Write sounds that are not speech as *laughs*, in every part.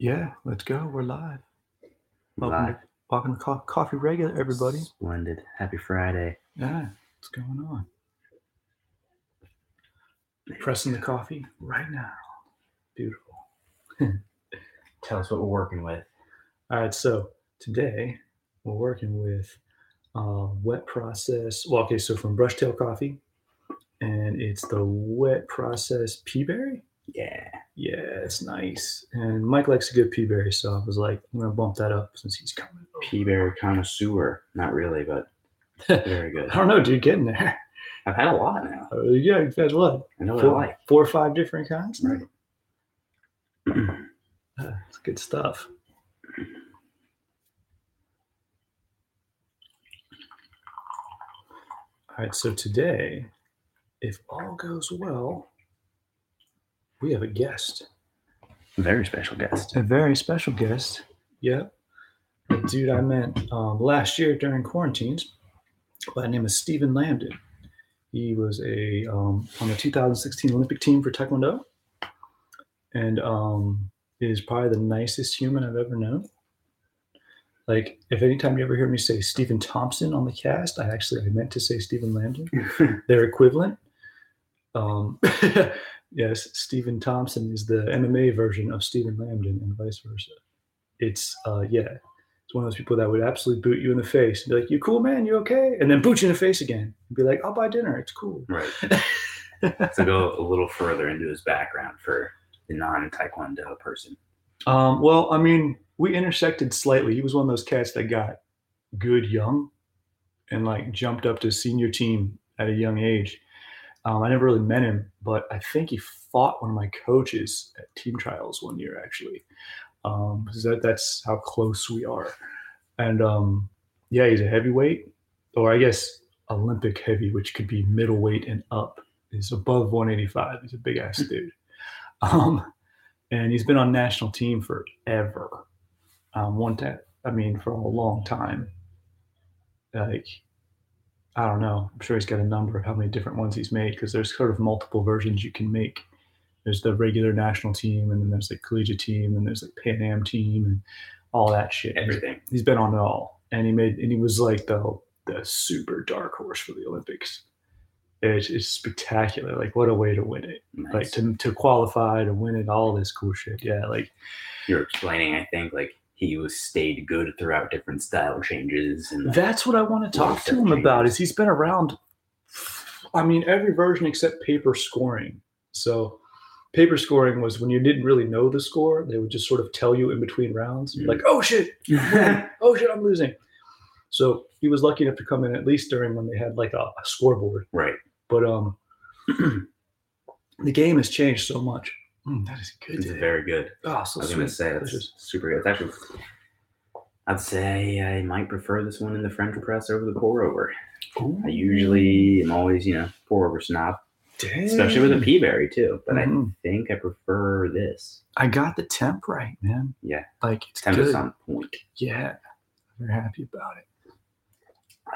Yeah, let's go. We're live. Welcome Live. to, welcome to Co- Coffee Regular, everybody. Splendid. Happy Friday. Yeah, what's going on? Pressing the coffee right now. Beautiful. *laughs* Tell us what we're working with. All right, so today we're working with uh, wet process. Well, okay, so from Brushtail Coffee, and it's the wet process pea berry. Yeah. Yeah, it's nice. And Mike likes a good pea berry, so I was like, I'm gonna bump that up since he's coming. Pea berry connoisseur. Not really, but very *laughs* good. I don't know, dude, getting there. I've had a lot now. Uh, yeah, you've had what? I know what Four, I like. four or five different kinds. Right. *clears throat* Uh, it's good stuff. All right, so today, if all goes well, we have a guest, A Very special guest. a very special guest. Yep, a dude I met um, last year during quarantines by the name of Stephen Lambdin. He was a um, on the 2016 Olympic team for Taekwondo, and um, is probably the nicest human I've ever known. Like, if anytime you ever hear me say Stephen Thompson on the cast, I actually I meant to say Stephen Lambdin. *laughs* They're equivalent. Um, *laughs* yes, Stephen Thompson is the MMA version of Stephen Lambdin, and vice versa. It's uh, yeah, it's one of those people that would absolutely boot you in the face and be like, "You cool, man? You okay?" And then boot you in the face again and be like, "I'll buy dinner. It's cool." right. *laughs* To go a little further into his background for the non Taekwondo person. Um, well, I mean, we intersected slightly. He was one of those cats that got good young and like jumped up to senior team at a young age. Um, I never really met him, but I think he fought one of my coaches at team trials one year, actually. Um, that, that's how close we are. And um, yeah, he's a heavyweight, or I guess Olympic heavy, which could be middleweight and up. He's above 185. He's a big ass dude. *laughs* Um, and he's been on national team forever. Um, one time, I mean, for a long time. Like, I don't know. I'm sure he's got a number of how many different ones he's made because there's sort of multiple versions you can make. There's the regular national team, and then there's the collegiate team, and there's like Pan Am team, and all that shit. Everything. he's been on it all, and he made and he was like the the super dark horse for the Olympics. It's, it's spectacular. Like what a way to win it Nice. like to, to qualify to win it all this cool shit yeah like You're explaining, I think, like he was stayed good throughout different style changes and that's what i want to talk to him about is he's been around i mean every version except paper scoring. So paper scoring was when you didn't really know the score they would just sort of tell you in between rounds Mhm. like oh shit *laughs* oh shit i'm losing. So he was lucky enough to come in at least during when they had like a, a scoreboard. Right. but um *clears throat* the game has changed so much Mm, that is good It's dude. very good. oh so I was gonna say that's Delicious. super good. It's actually, I'd say I might prefer this one in the French press over the pour over. I usually am always, you know, pour over snob, especially with a Dang. pea berry too. But Mhm. I think I prefer this. I got the temp right, man. Yeah. Like it's Temperature good. on point. Yeah. I'm very happy about it.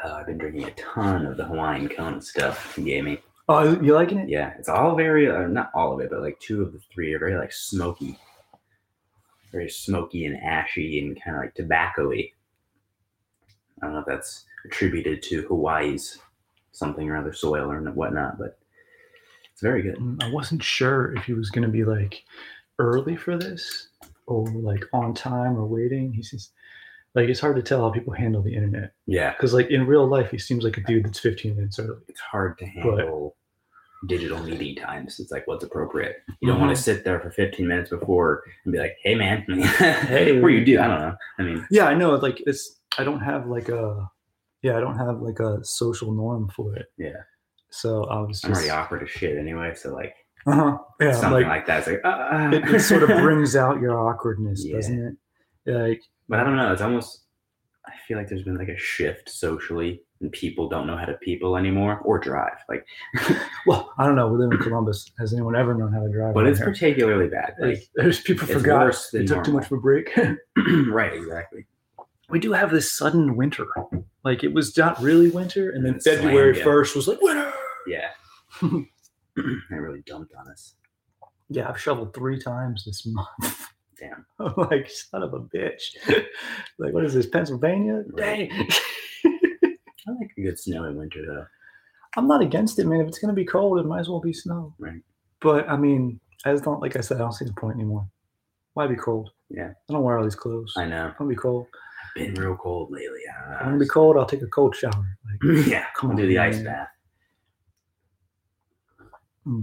Uh, I've been drinking a ton of the Hawaiian Kona stuff you gave me. Oh, you liking it? Yeah, it's all very, uh, not all of it, but like two of the three are very like smoky, very smoky and ashy and kind of like tobacco-y. I don't know if that's attributed to Hawaii's something or other soil or whatnot, but it's very good. Mm, I wasn't sure if he was gonna be like early for this or like on time or waiting. He's just like it's hard to tell how people handle the internet Yeah, because like in real life he seems like a dude that's 15 minutes early. it's hard to handle digital meeting times. It's like what's appropriate. You don't want to sit there for 15 minutes before and be like, "Hey, man, *laughs* Hey. or you do. I don't know. I mean, Yeah, I know. Like it's I don't have like a yeah I don't have like a social norm for it. yeah, So I was I'm already awkward as shit anyway. So like uh-huh. yeah something like, like, that. It's like, uh, it, it sort of *laughs* brings out your awkwardness, Yeah. doesn't it? Like But I don't know. It's almost. I feel like there's been like a shift socially, and people don't know how to people anymore or drive. Like, *laughs* Well, I don't know. We live in Columbus. Has anyone ever known how to drive? but it's here? particularly bad. There's, Like, there's people it's forgot they took too much of a break. *clears throat* *clears throat* right? Exactly. we do have this sudden winter. Like it was not really winter, and then February first was like winter. Yeah. *clears throat* they really dumped on us. Yeah, I've shoveled three times this month. *laughs* Damn. *laughs* I'm like, son of a bitch. *laughs* like, what is this, Pennsylvania? Right. Dang. *laughs* I like a good snowy winter though. I'm not against it, man. If it's gonna be cold, it might as well be snow. Right. But I mean, I just don't like I said, I don't see the point anymore. Why be cold? Yeah. I don't wear all these clothes. I know. I want to be cold. I've Been real cold lately. I I don't want know. to be cold. I'll take a cold shower. Like, yeah, Come come do on, the ice bath. Hmm.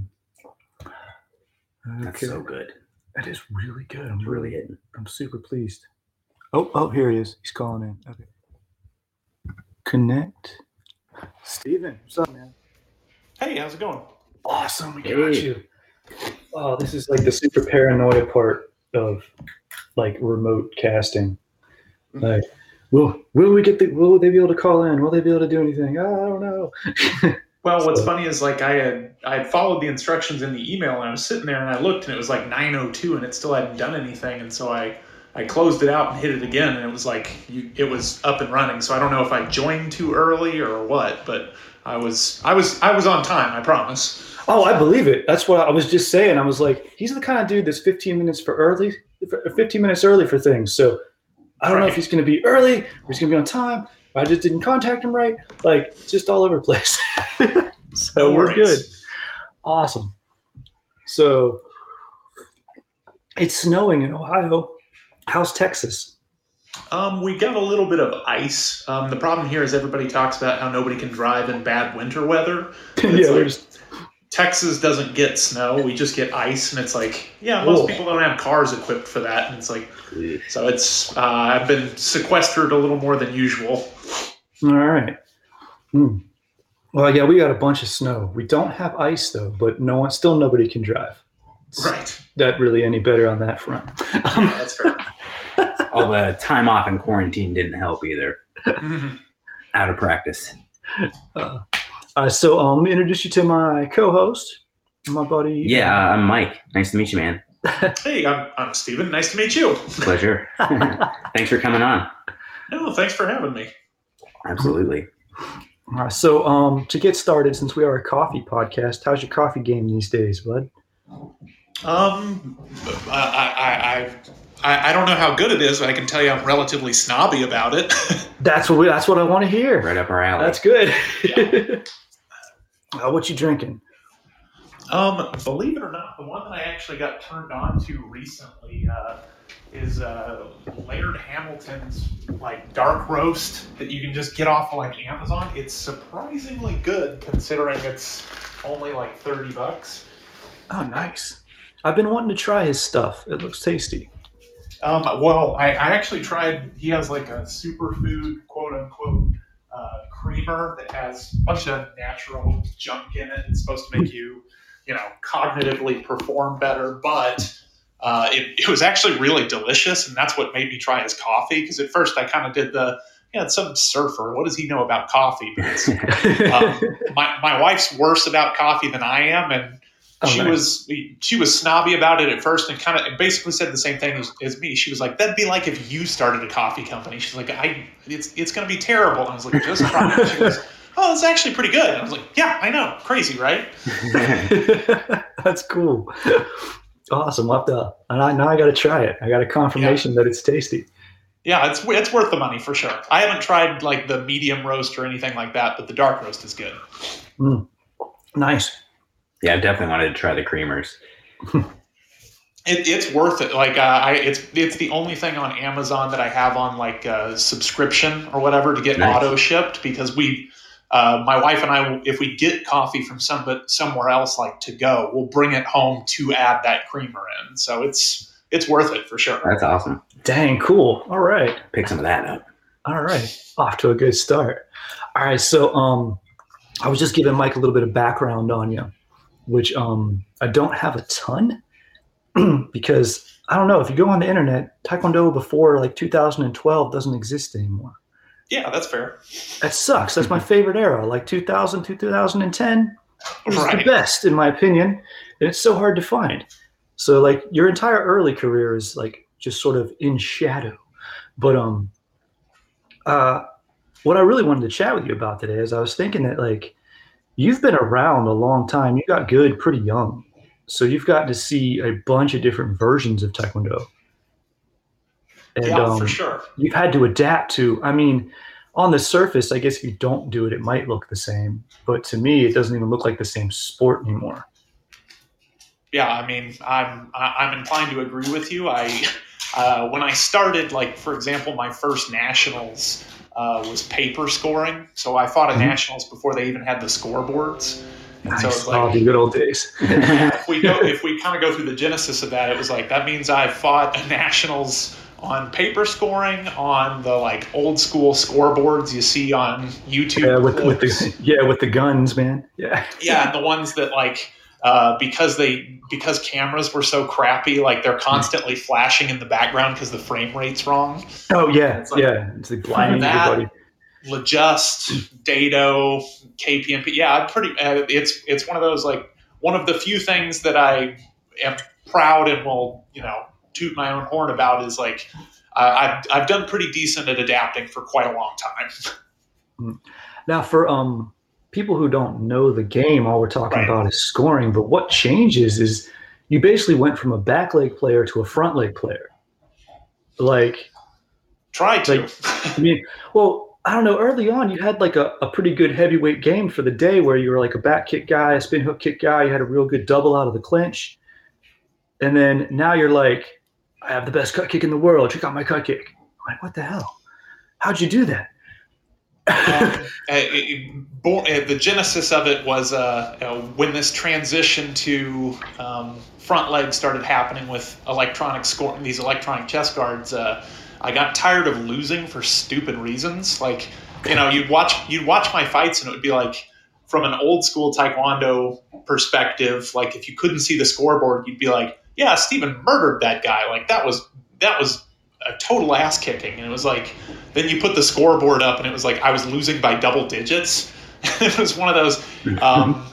That's okay. so good. That is really good. I'm really really, hitting. I'm super pleased. Oh, oh, here he is. He's calling in. Okay. Connect. Steven, what's up, man? Hey, how's it going? Awesome, we got Hey. you. Oh, this is like the super paranoia part of like remote casting. Mm-hmm. Like, will will we get the? Will they be able to call in? Will they be able to do anything? Oh, I don't know. *laughs* Well, what's funny is like I had I had followed the instructions in the email and I was sitting there and I looked and it was like 9:02 and it still hadn't done anything and so I I closed it out and hit it again and it was like you, it was up and running. So I don't know if I joined too early or what, but I was I was I was on time. I promise. Oh, I believe it. That's what I was just saying. I was like, he's the kind of dude that's 15 minutes for early, for- 15 minutes early for things. So I don't know if he's going to be early or he's going to be on time. Or I just didn't contact him right. Like, just all over the place. *laughs* so No we're worries. good. Awesome. So it's snowing in Ohio. How's Texas? Um, we got a little bit of ice. Um, the problem here is everybody talks about how nobody can drive in bad winter weather. *laughs* yeah, like- there's Texas doesn't get snow. We just get ice, and it's like, yeah, most Whoa. people don't have cars equipped for that, and it's like, so it's. Uh, I've been sequestered a little more than usual. All right. Hmm. Well, yeah, we got a bunch of snow. We don't have ice though, but no one, still nobody can drive. Right. That really any better on that front? Um, Yeah, that's fair. *laughs* All the time off in quarantine didn't help either. Mhm. Out of practice. Uh, so um, let me introduce you to my co-host, my buddy. Yeah, uh, I'm Mike. Nice to meet you, man. *laughs* Hey, I'm, I'm Steven. Nice to meet you. Pleasure. *laughs* Thanks for coming on. No, thanks for having me. Absolutely. All right, so um, to get started, since we are a coffee podcast, how's your coffee game these days, bud? Um, I, I, I, I, I don't know how good it is, but I can tell you I'm relatively snobby about it. *laughs* That's what we, that's what I want to hear. Right up our alley. That's good. *laughs* uh, what you drinking? Um, believe it or not, the one that I actually got turned on to recently uh, is uh, Laird Hamilton's like dark roast that you can just get off of like Amazon. It's surprisingly good considering it's only like thirty bucks. Oh, nice. I've been wanting to try his stuff. It looks tasty. Um, well, I, I actually tried. He has like a superfood quote unquote uh, creamer that has a bunch of natural junk in it. It's supposed to make you, you know, cognitively perform better. But uh, it, it was actually really delicious, and that's what made me try his coffee. Because at first I kind of did the, yeah, it's some surfer. What does he know about coffee? But *laughs* um, my my wife's worse about coffee than I am, and Oh, she nice. was she was snobby about it at first and kind of basically said the same thing as, as me she was like that'd be like if you started a coffee company she's like i it's it's going to be terrible and i was like just try it she goes *laughs* oh it's actually pretty good and i was like yeah i know crazy right *laughs* That's cool. Awesome. We'll have to, and I, now I got to try it. I got a confirmation that it's tasty. yeah it's it's worth the money for sure i haven't tried like the medium roast or anything like that but the dark roast is good Nice. yeah, I definitely wanted to try the creamers. *laughs* It, it's worth it. Like uh, I, it's it's the only thing on Amazon that I have on like uh, subscription or whatever to get Nice. auto shipped because we, uh, my wife and I, if we get coffee from some but somewhere else like to go, we'll bring it home to add that creamer in. So it's it's worth it for sure. That's awesome. Dang, cool. All right. Pick some of that up. All right. Off to a good start. All right. So um I was just giving Mike a little bit of background on you, which um I don't have a ton *clears throat* because I don't know if you go on the internet, Taekwondo before like 2012 doesn't exist anymore. Yeah, that's fair. That sucks. That's my *laughs* favorite era. Like 2000 to 2010 is the Right. best in my opinion, and it's so hard to find. So like your entire early career is like just sort of in shadow. But um uh what I really wanted to chat with you about today is I was thinking that like you've been around a long time. You got good pretty young. So you've gotten to see a bunch of different versions of Taekwondo. And, yeah, um, for sure. You've had to adapt to. I mean, on the surface, I guess if you don't do it, it might look the same. But to me, it doesn't even look like the same sport anymore. Yeah, I mean, I'm I'm inclined to agree with you. I uh, when I started, like for example, my first nationals uh, was paper scoring. So I fought at Mhm. nationals before they even had the scoreboards. And so it's like, oh, the good old days. *laughs* if we go if we kind of go through the genesis of that it was like that means i fought at nationals on paper scoring on the like old school scoreboards you see on youtube yeah, with, with the yeah with the guns, man. Yeah. yeah and the ones that like uh, because they because cameras were so crappy like they're constantly flashing in the background because the frame rate's wrong Oh yeah, It's like- yeah. It's like blinding that- everybody. LaJust, Daedo, KP&P. Yeah, I'm pretty. Uh, it's it's one of those like one of the few things that I am proud and will you know toot my own horn about is like uh, I've I've done pretty decent at adapting for quite a long time. *laughs* Now, for um people who don't know the game, all we're talking Right. about is scoring. But what changes is you basically went from a back leg player to a front leg player. Like, Try to. I mean, well, I don't know. Early on, you had like a, a pretty good heavyweight game for the day where you were like a back kick guy, a spin hook kick guy. You had a real good double out of the clinch. And then now you're like, I have the best cut kick in the world. Check out my cut kick. I'm like, what the hell? How'd you do that? um, *laughs* uh, it, born, uh, the genesis of it was uh, uh, when this transition to um, front leg started happening with electronic score these electronic chest guards. Uh, I got tired of losing for stupid reasons. Like, you know, you'd watch you'd watch my fights and it would be like from an old school taekwondo perspective. Like, if you couldn't see the scoreboard, you'd be like, "Yeah, Steven murdered that guy." Like that was that was a total ass kicking, and it was like then you put the scoreboard up and it was like I was losing by double digits. *laughs* it was one of those. Um,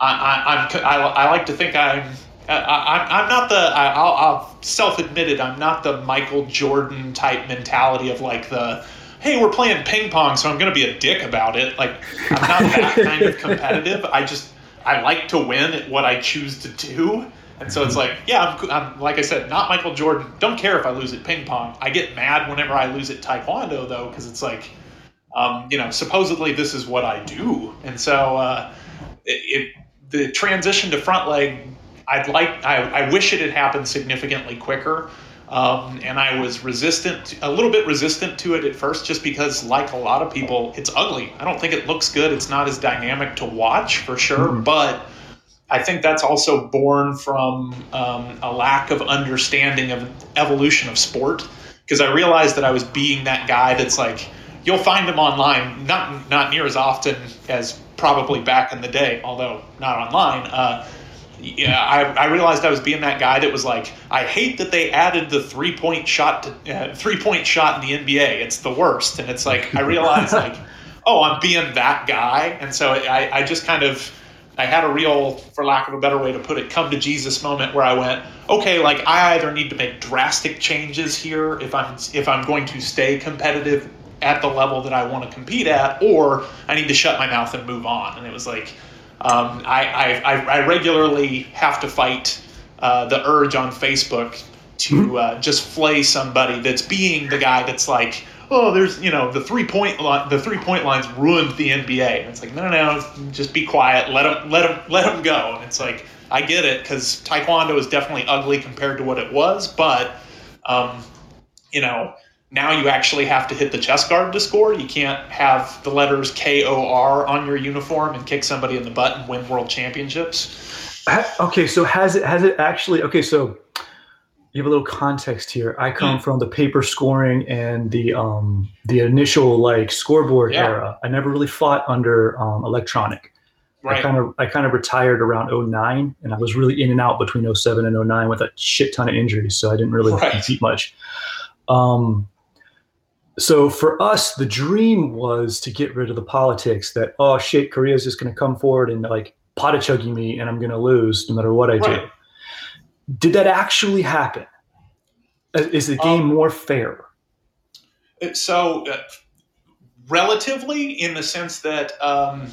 I, I, I, I like to think I'm. I, I'm not the. I, I'll, I'll self-admit it. I'm not the Michael Jordan type mentality of like the. Hey, we're playing ping pong, so I'm going to be a dick about it. Like I'm not that kind of competitive. I just I like to win at what I choose to do. And so it's like, yeah, I'm, I'm like I said, not Michael Jordan. Don't care if I lose at ping pong. I get mad whenever I lose at taekwondo, though, because it's like, um, you know, supposedly this is what I do, and so uh, it, it the transition to front leg. I'd like. I, I wish it had happened significantly quicker. Um, and I was resistant, a little bit resistant to it at first, just because, like a lot of people, it's ugly. I don't think it looks good. It's not as dynamic to watch for sure, Mhm. but I think that's also born from um, a lack of understanding of evolution of sport. Because I realized that I was being that guy that's like, you'll find them online, not not near as often as probably back in the day, although not online. Uh, yeah, I, I realized I was being that guy that was like, I hate that they added the three point shot to uh, three point shot in the NBA. It's the worst, and it's like I realized like, *laughs* oh, I'm being that guy, and so I, I just kind of I had a real, for lack of a better way to put it, come to Jesus moment where I went, okay, like I either need to make drastic changes here if I'm if I'm going to stay competitive at the level that I want to compete at, or I need to shut my mouth and move on. And it was like, um, I, I, I regularly have to fight uh, the urge on Facebook to uh, just flay somebody that's being the guy that's like, oh, there's you know the three point line, the three point lines ruined the NBA. And it's like, no, no, no, just be quiet, let them, let them, let them go. And it's like, I get it because Taekwondo is definitely ugly compared to what it was, but um, you know. Now you actually have to hit the chest guard to score. You can't have the letters K O R on your uniform and kick somebody in the butt and win world championships. Okay, so has it has it actually? Okay, so you have a little context here. I come Mm. from the paper scoring and the um the initial like scoreboard Yeah. era. I never really fought under um, electronic. Right. I kind of I kind of retired around 09 and I was really in and out between 07 and 09 with a shit ton of injuries, so I didn't really Right. compete much. Um so for us the dream was to get rid of the politics that oh shit Korea's just going to come forward and like pot chugging me and I'm going to lose no matter what I do. Did that actually happen? Uh, Is the game Um, more fair? So, uh, relatively, in the sense that um,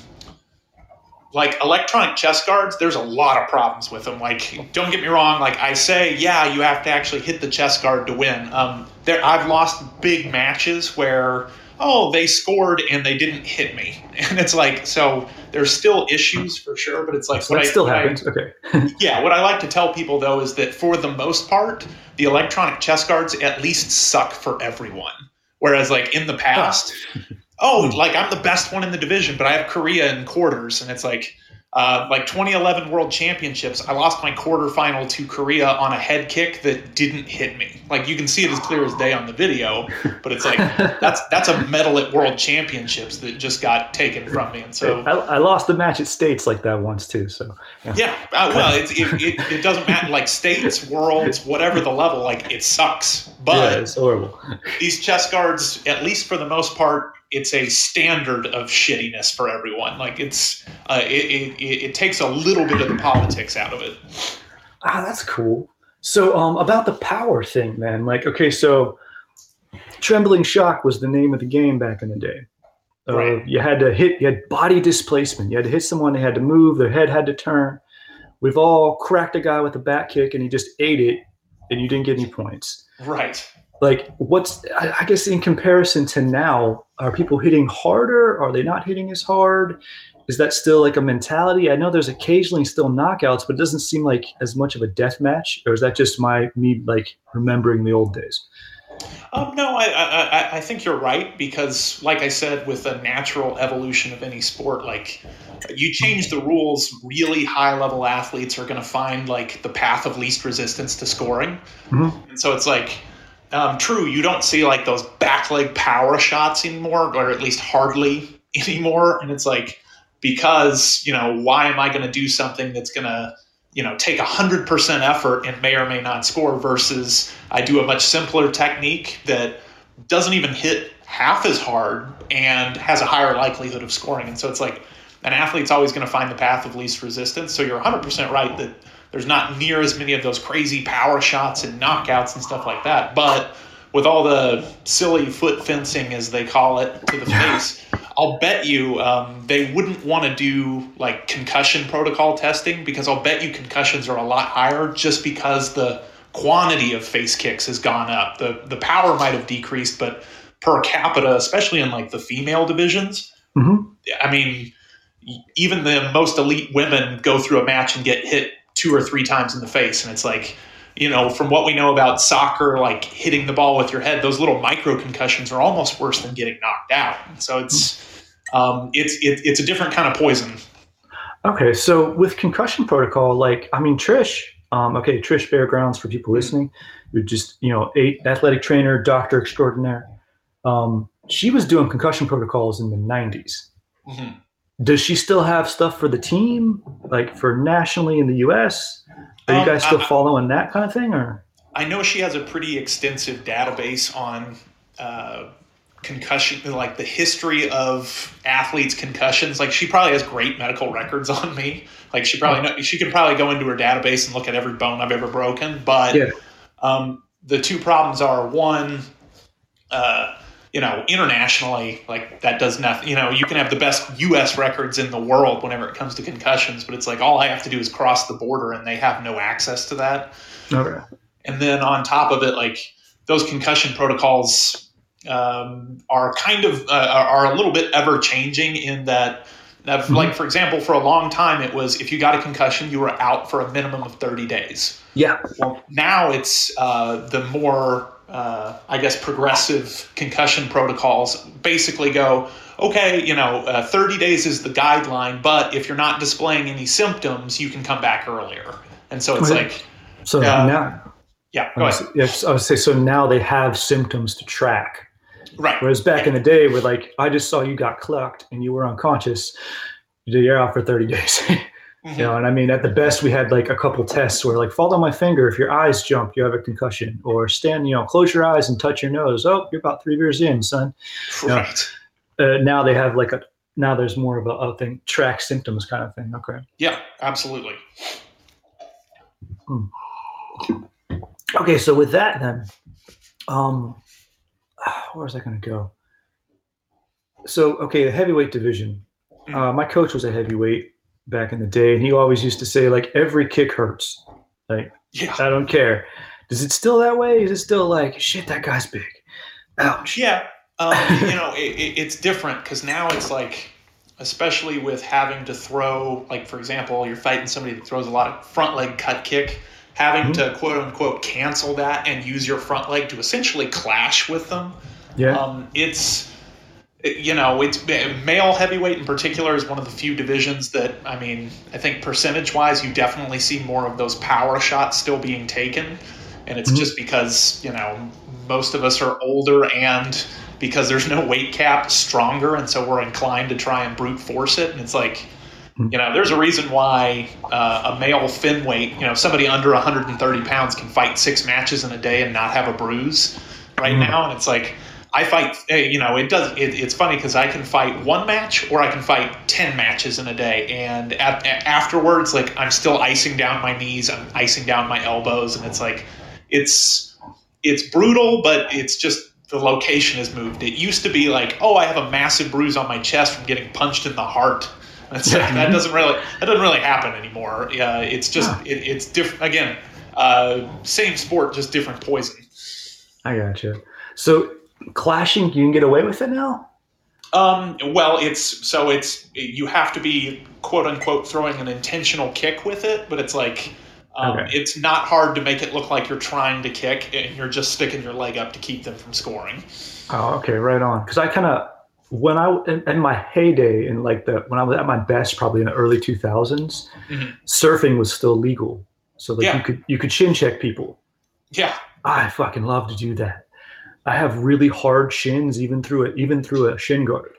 like electronic chest guards, there's a lot of problems with them. Like, don't get me wrong. Like I say, yeah, you have to actually hit the chest guard to win. Um, there, I've lost big matches where oh they scored and they didn't hit me, *laughs* and it's like so there's still issues for sure, but it's like So that what I- still what I- happens. okay. *laughs* yeah, what I like to tell people though is that for the most part, the electronic chest guards at least suck for everyone. Whereas like in the ah. past, *laughs* oh, like I'm the best one in the division, but I have Korea in quarters, and it's like uh, like 2011 World Championships, I lost my quarterfinal to Korea on a head kick that didn't hit me. Like you can see it as clear as day on the video, *laughs* but it's like that's that's a medal at World Championships that just got taken from me, and so I, I lost the match at States like that once too. So yeah, uh, well, it's, it, it, it doesn't matter. Like states, worlds, whatever the level, like it sucks. yeah, But it's horrible. these chest guards, at least for the most part, it's a standard of shittiness for everyone. Like it's, uh, it, it, it, takes a little bit of the politics out of it. Ah, that's cool. So, um, about the power thing, man. Like, okay, so trembling shock was the name of the game back in the day. Uh, Right. You had to hit. You had body displacement. You had to hit someone. They had to move. Their head had to turn. We've all cracked a guy with a back kick, and he just ate it, and you didn't get any points. Right. Like, what's? I, guess in comparison to now, are people hitting harder? Are they not hitting as hard? Is that still like a mentality? I know there's occasionally still knockouts, but it doesn't seem like as much of a death match. Or is that just my me like remembering the old days? Um, no, I, I, I- I think you're right because, like I said, with the natural evolution of any sport, like you change the rules, really high level athletes are going to find like the path of least resistance to scoring. Mhm. And so it's like, um, true, you don't see like those back leg power shots anymore, or at least hardly *laughs* anymore. And it's like, because, you know, why am I going to do something that's going to, you know, take 100% effort and may or may not score versus I do a much simpler technique that doesn't even hit half as hard and has a higher likelihood of scoring. And so it's like an athlete's always going to find the path of least resistance. So you're 100% right that there's not near as many of those crazy power shots and knockouts and stuff like that. But with all the silly foot fencing, as they call it, to the face, I'll bet you um, they wouldn't want to do like concussion protocol testing because I'll bet you concussions are a lot higher just because the quantity of face kicks has gone up. The the power might have decreased, but per capita, especially in like the female divisions, Mhm. I mean, even the most elite women go through a match and get hit two or three times in the face, and it's like. You know, from what we know about soccer, like hitting the ball with your head, those little micro concussions are almost worse than getting knocked out. So it's um, it's it, it's a different kind of poison. Okay, so with concussion protocol, like I mean, Trish. Um, okay, Trish Fairgrounds for people listening, who just you know, a athletic trainer, doctor extraordinaire. Um, she was doing concussion protocols in the '90s. Mhm. Does she still have stuff for the team, like for nationally in the U.S.? Are you Um, guys still I- following that kind of thing, or? I know she has a pretty extensive database on uh, concussion, like the history of athletes' concussions. Like she probably has great medical records on me. Like she probably know, she could probably go into her database and look at every bone I've ever broken. But Yeah. um, the two problems are one. Uh, you know, internationally, like that does nothing. You know, you can have the best U.S. records in the world whenever it comes to concussions, but it's like all I have to do is cross the border, and they have no access to that. Okay. And then on top of it, like those concussion protocols um, are kind of uh, are are a little bit ever changing in that. Of, Like for example, for a long time it was if you got a concussion, you were out for a minimum of thirty days. Yeah. Well, now it's uh, the more, uh, I guess, progressive concussion protocols basically go, okay, you know, uh, 30 days is the guideline, but if you're not displaying any symptoms, you can come back earlier. And so it's Okay. like, So Yeah. now, yeah, go ahead. I would say so. Now they have symptoms to track. Right. Whereas back in the day, where like I just saw you got clucked and you were unconscious, you're out for 30 *laughs* days. Mhm. You know, and I mean, at the best, we had like a couple tests where like fall on my finger. If your eyes jump, you have a concussion. Or stand, you know, close your eyes and touch your nose. Oh, you're about three beers in, son. Right. Uh, now they have like a now there's more of a, a thing track symptoms kind of thing. Okay. Yeah, absolutely. Okay, so with that then, um, where was I going to go? So okay, the heavyweight division. Uh, my coach was a heavyweight. back in the day, and he always used to say like every kick hurts. Like Yeah. I don't care. Is it still that way? Is it still like shit? That guy's big. Ouch. Yeah, um, *laughs* you know, it, it, it's different because now it's like, especially with having to throw, like for example, you're fighting somebody that throws a lot of front leg cut kick, having to quote unquote cancel that and use your front leg to essentially clash with them. Yeah. Um, it's you know it's male heavyweight in particular is one of the few divisions that I mean I think percentage wise you definitely see more of those power shots still being taken, and it's Mhm. just because you know most of us are older and because there's no weight cap stronger and so we're inclined to try and brute force it and it's like you know there's a reason why uh, a male fin weight you know somebody under 130 pounds can fight six matches in a day and not have a bruise right Mm. now. And it's like i fight you know it does it, it's funny because i can fight one match or i can fight 10 matches in a day. And at, a- afterwards like i'm still icing down my knees i'm icing down my elbows. And it's like it's it's brutal but it's just the location has moved. It used to be like oh i have a massive bruise on my chest from getting punched in the heart it's that doesn't really that doesn't really happen anymore uh, it's just Huh. it, it's different again uh, same sport just different poison I gotcha. So clashing, you can get away with it now. Um, well, it's so it's you have to be quote unquote throwing an intentional kick with it, but it's like um, Okay. it's not hard to make it look like you're trying to kick and you're just sticking your leg up to keep them from scoring. Oh, okay, right on. Because I kind of when I in, in my heyday in like the when I was at my best, probably in the early two thousands, Mhm. surfing was still legal. So like Yeah. you could you could shin check people. Yeah, I fucking love to do that. I have really hard shins, even through it, even through a shin guard.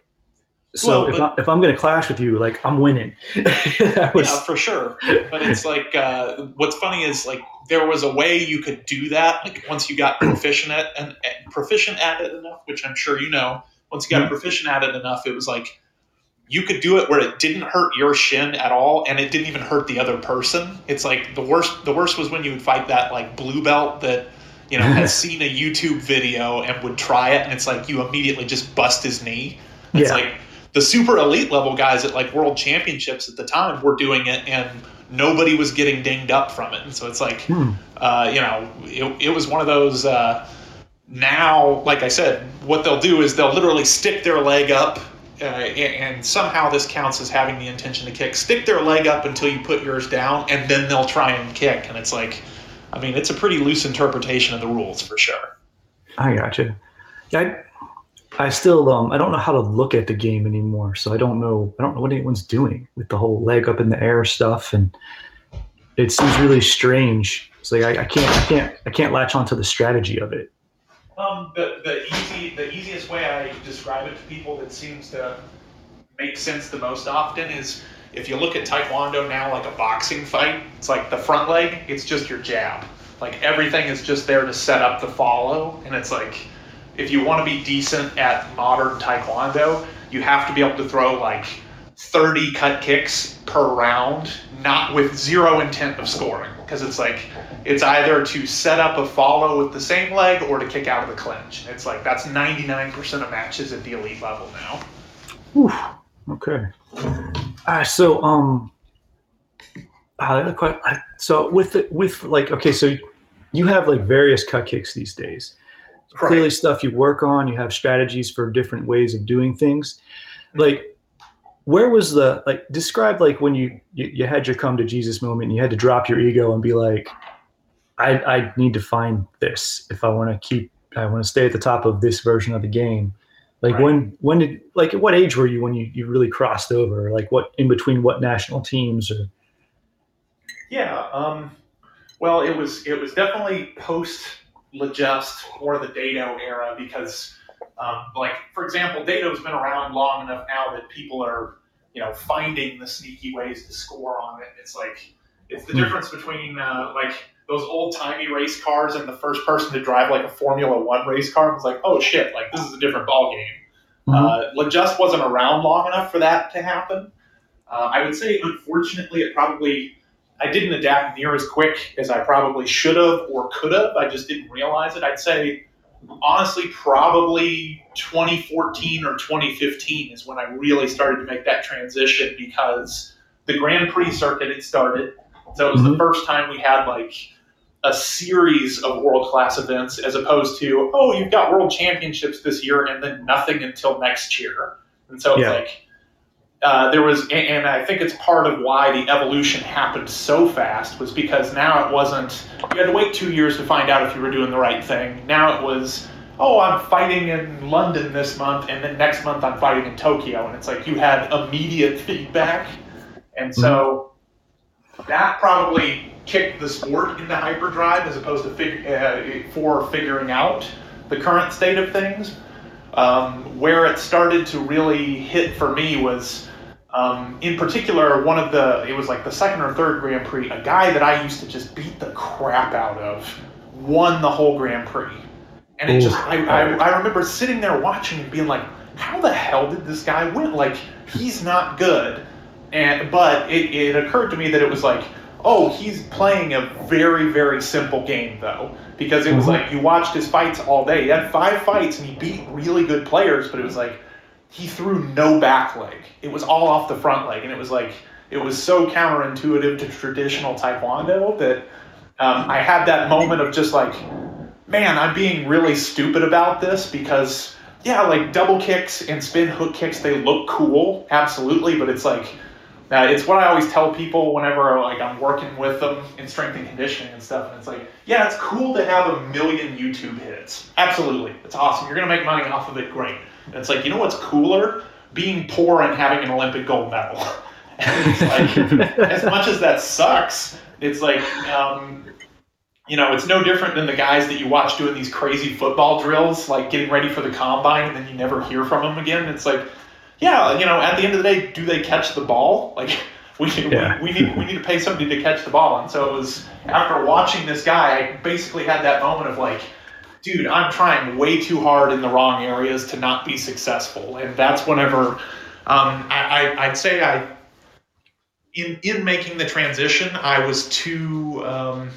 So Well, if, but- I, if I'm going to clash with you, like I'm winning. Was- *laughs* yeah, for sure. But it's like uh, what's funny is like there was a way you could do that. Like once you got proficient at and, and proficient at it enough, which I'm sure you know. Once you got Mhm. proficient at it enough, it was like you could do it where it didn't hurt your shin at all, and it didn't even hurt the other person. It's like the worst. The worst was when you would fight that like blue belt that you know has *laughs* seen a YouTube video and would try it, and it's like you immediately just bust his knee. It's Yeah. like the super elite level guys at like world championships at the time were doing it and nobody was getting dinged up from it and so it's like Hmm. uh, you know it, it was one of those uh, now like i said what they'll do is they'll literally stick their leg up uh, and, somehow this counts as having the intention to kick stick their leg up until you put yours down and then they'll try and kick and it's like i mean it's a pretty loose interpretation of the rules for sure I gotcha. I, I still um I don't know how to look at the game anymore, so I don't know I don't know what anyone's doing with the whole leg up in the air stuff, and it seems really strange. It's like I, I can't I can't I can't latch onto the strategy of it. Um, the, the easy the easiest way I describe it to people that seems to make sense the most often is if you look at Taekwondo now like a boxing fight, it's like the front leg, it's just your jab. Like everything is just there to set up the follow, and it's like if you want to be decent at modern Taekwondo, you have to be able to throw like 30 cut kicks per round, not with zero intent of scoring. Because it's like, it's either to set up a follow with the same leg or to kick out of the clinch. It's like, that's 99% of matches at the elite level now. Whew. Okay. Uh, so um, uh, so with the, with like okay, so you have like various cut kicks these days. Clearly, stuff you work on. You have strategies for different ways of doing things. Like, where was the like? Describe like when you you, you had your come to Jesus moment. and You had to drop your ego and be like, I I need to find this if I want to keep. I want to stay at the top of this version of the game. Like Right. when when did like at what age were you when you, you really crossed over? Like what in between what national teams or Yeah. Um, well, it was it was definitely post Lajust or the Daedo era because, um, like for example, Daedo's been around long enough now that people are you know finding the sneaky ways to score on it. It's like it's the Hmm. difference between uh, like those old timey race cars and the first person to drive like a Formula One race car was like, oh shit, like this is a different ball game. Uh, Just wasn't around long enough for that to happen. Uh, I would say, unfortunately, it probably I didn't adapt near as quick as I probably should have or could have. I just didn't realize it. I'd say, honestly, probably 2014 or 2015 is when I really started to make that transition because the Grand Prix circuit had started. So it was the Mhm. first time we had like a series of world class events as opposed to, oh, you've got world championships this year and then nothing until next year. And so it's Yeah. like, uh, there was, and- I think it's part of why the evolution happened so fast was because now it wasn't, you had to wait two years to find out if you were doing the right thing. Now it was, oh, I'm fighting in London this month, and then next month I'm fighting in Tokyo. And it's like you had immediate feedback. And so that probably kicked the sport into hyperdrive as opposed to fig- uh, for figuring out the current state of things. Um, where it started to really hit for me was, um, in particular, one of the, it was like the second or third Grand Prix, a guy that I used to just beat the crap out of won the whole Grand Prix. And it Ooh. just, I, I, I remember sitting there watching and being like, how the hell did this guy win? Like, he's not good. And but it, it occurred to me that it was like, oh, he's playing a very very simple game though, because it was Mhm. like you watched his fights all day. He had five fights and he beat really good players, but it was like he threw no back leg. It was all off the front leg, and it was like it was so counterintuitive to traditional taekwondo that um, I had that moment of just like, man, I'm being really stupid about this because yeah, like double kicks and spin hook kicks, they look cool, absolutely, but it's like uh, it's what I always tell people whenever like I'm working with them in strength and conditioning and stuff. And it's like, yeah, it's cool to have a million YouTube hits. Absolutely, it's awesome. You're gonna make money off of it. Great. And it's like, you know what's cooler? Being poor and having an Olympic gold medal. *laughs* it's like, *laughs* as much as that sucks, it's like, um, you know, it's no different than the guys that you watch doing these crazy football drills, like getting ready for the combine, and then you never hear from them again. It's like, yeah, you know, at the end of the day, do they catch the ball? Like, *laughs* we, Yeah. we, we need we need to pay somebody to catch the ball. And so it was after watching this guy, I basically had that moment of like, dude, I'm trying way too hard in the wrong areas to not be successful. And that's whenever um, I, I, I'd say I, in in making the transition, I was too um,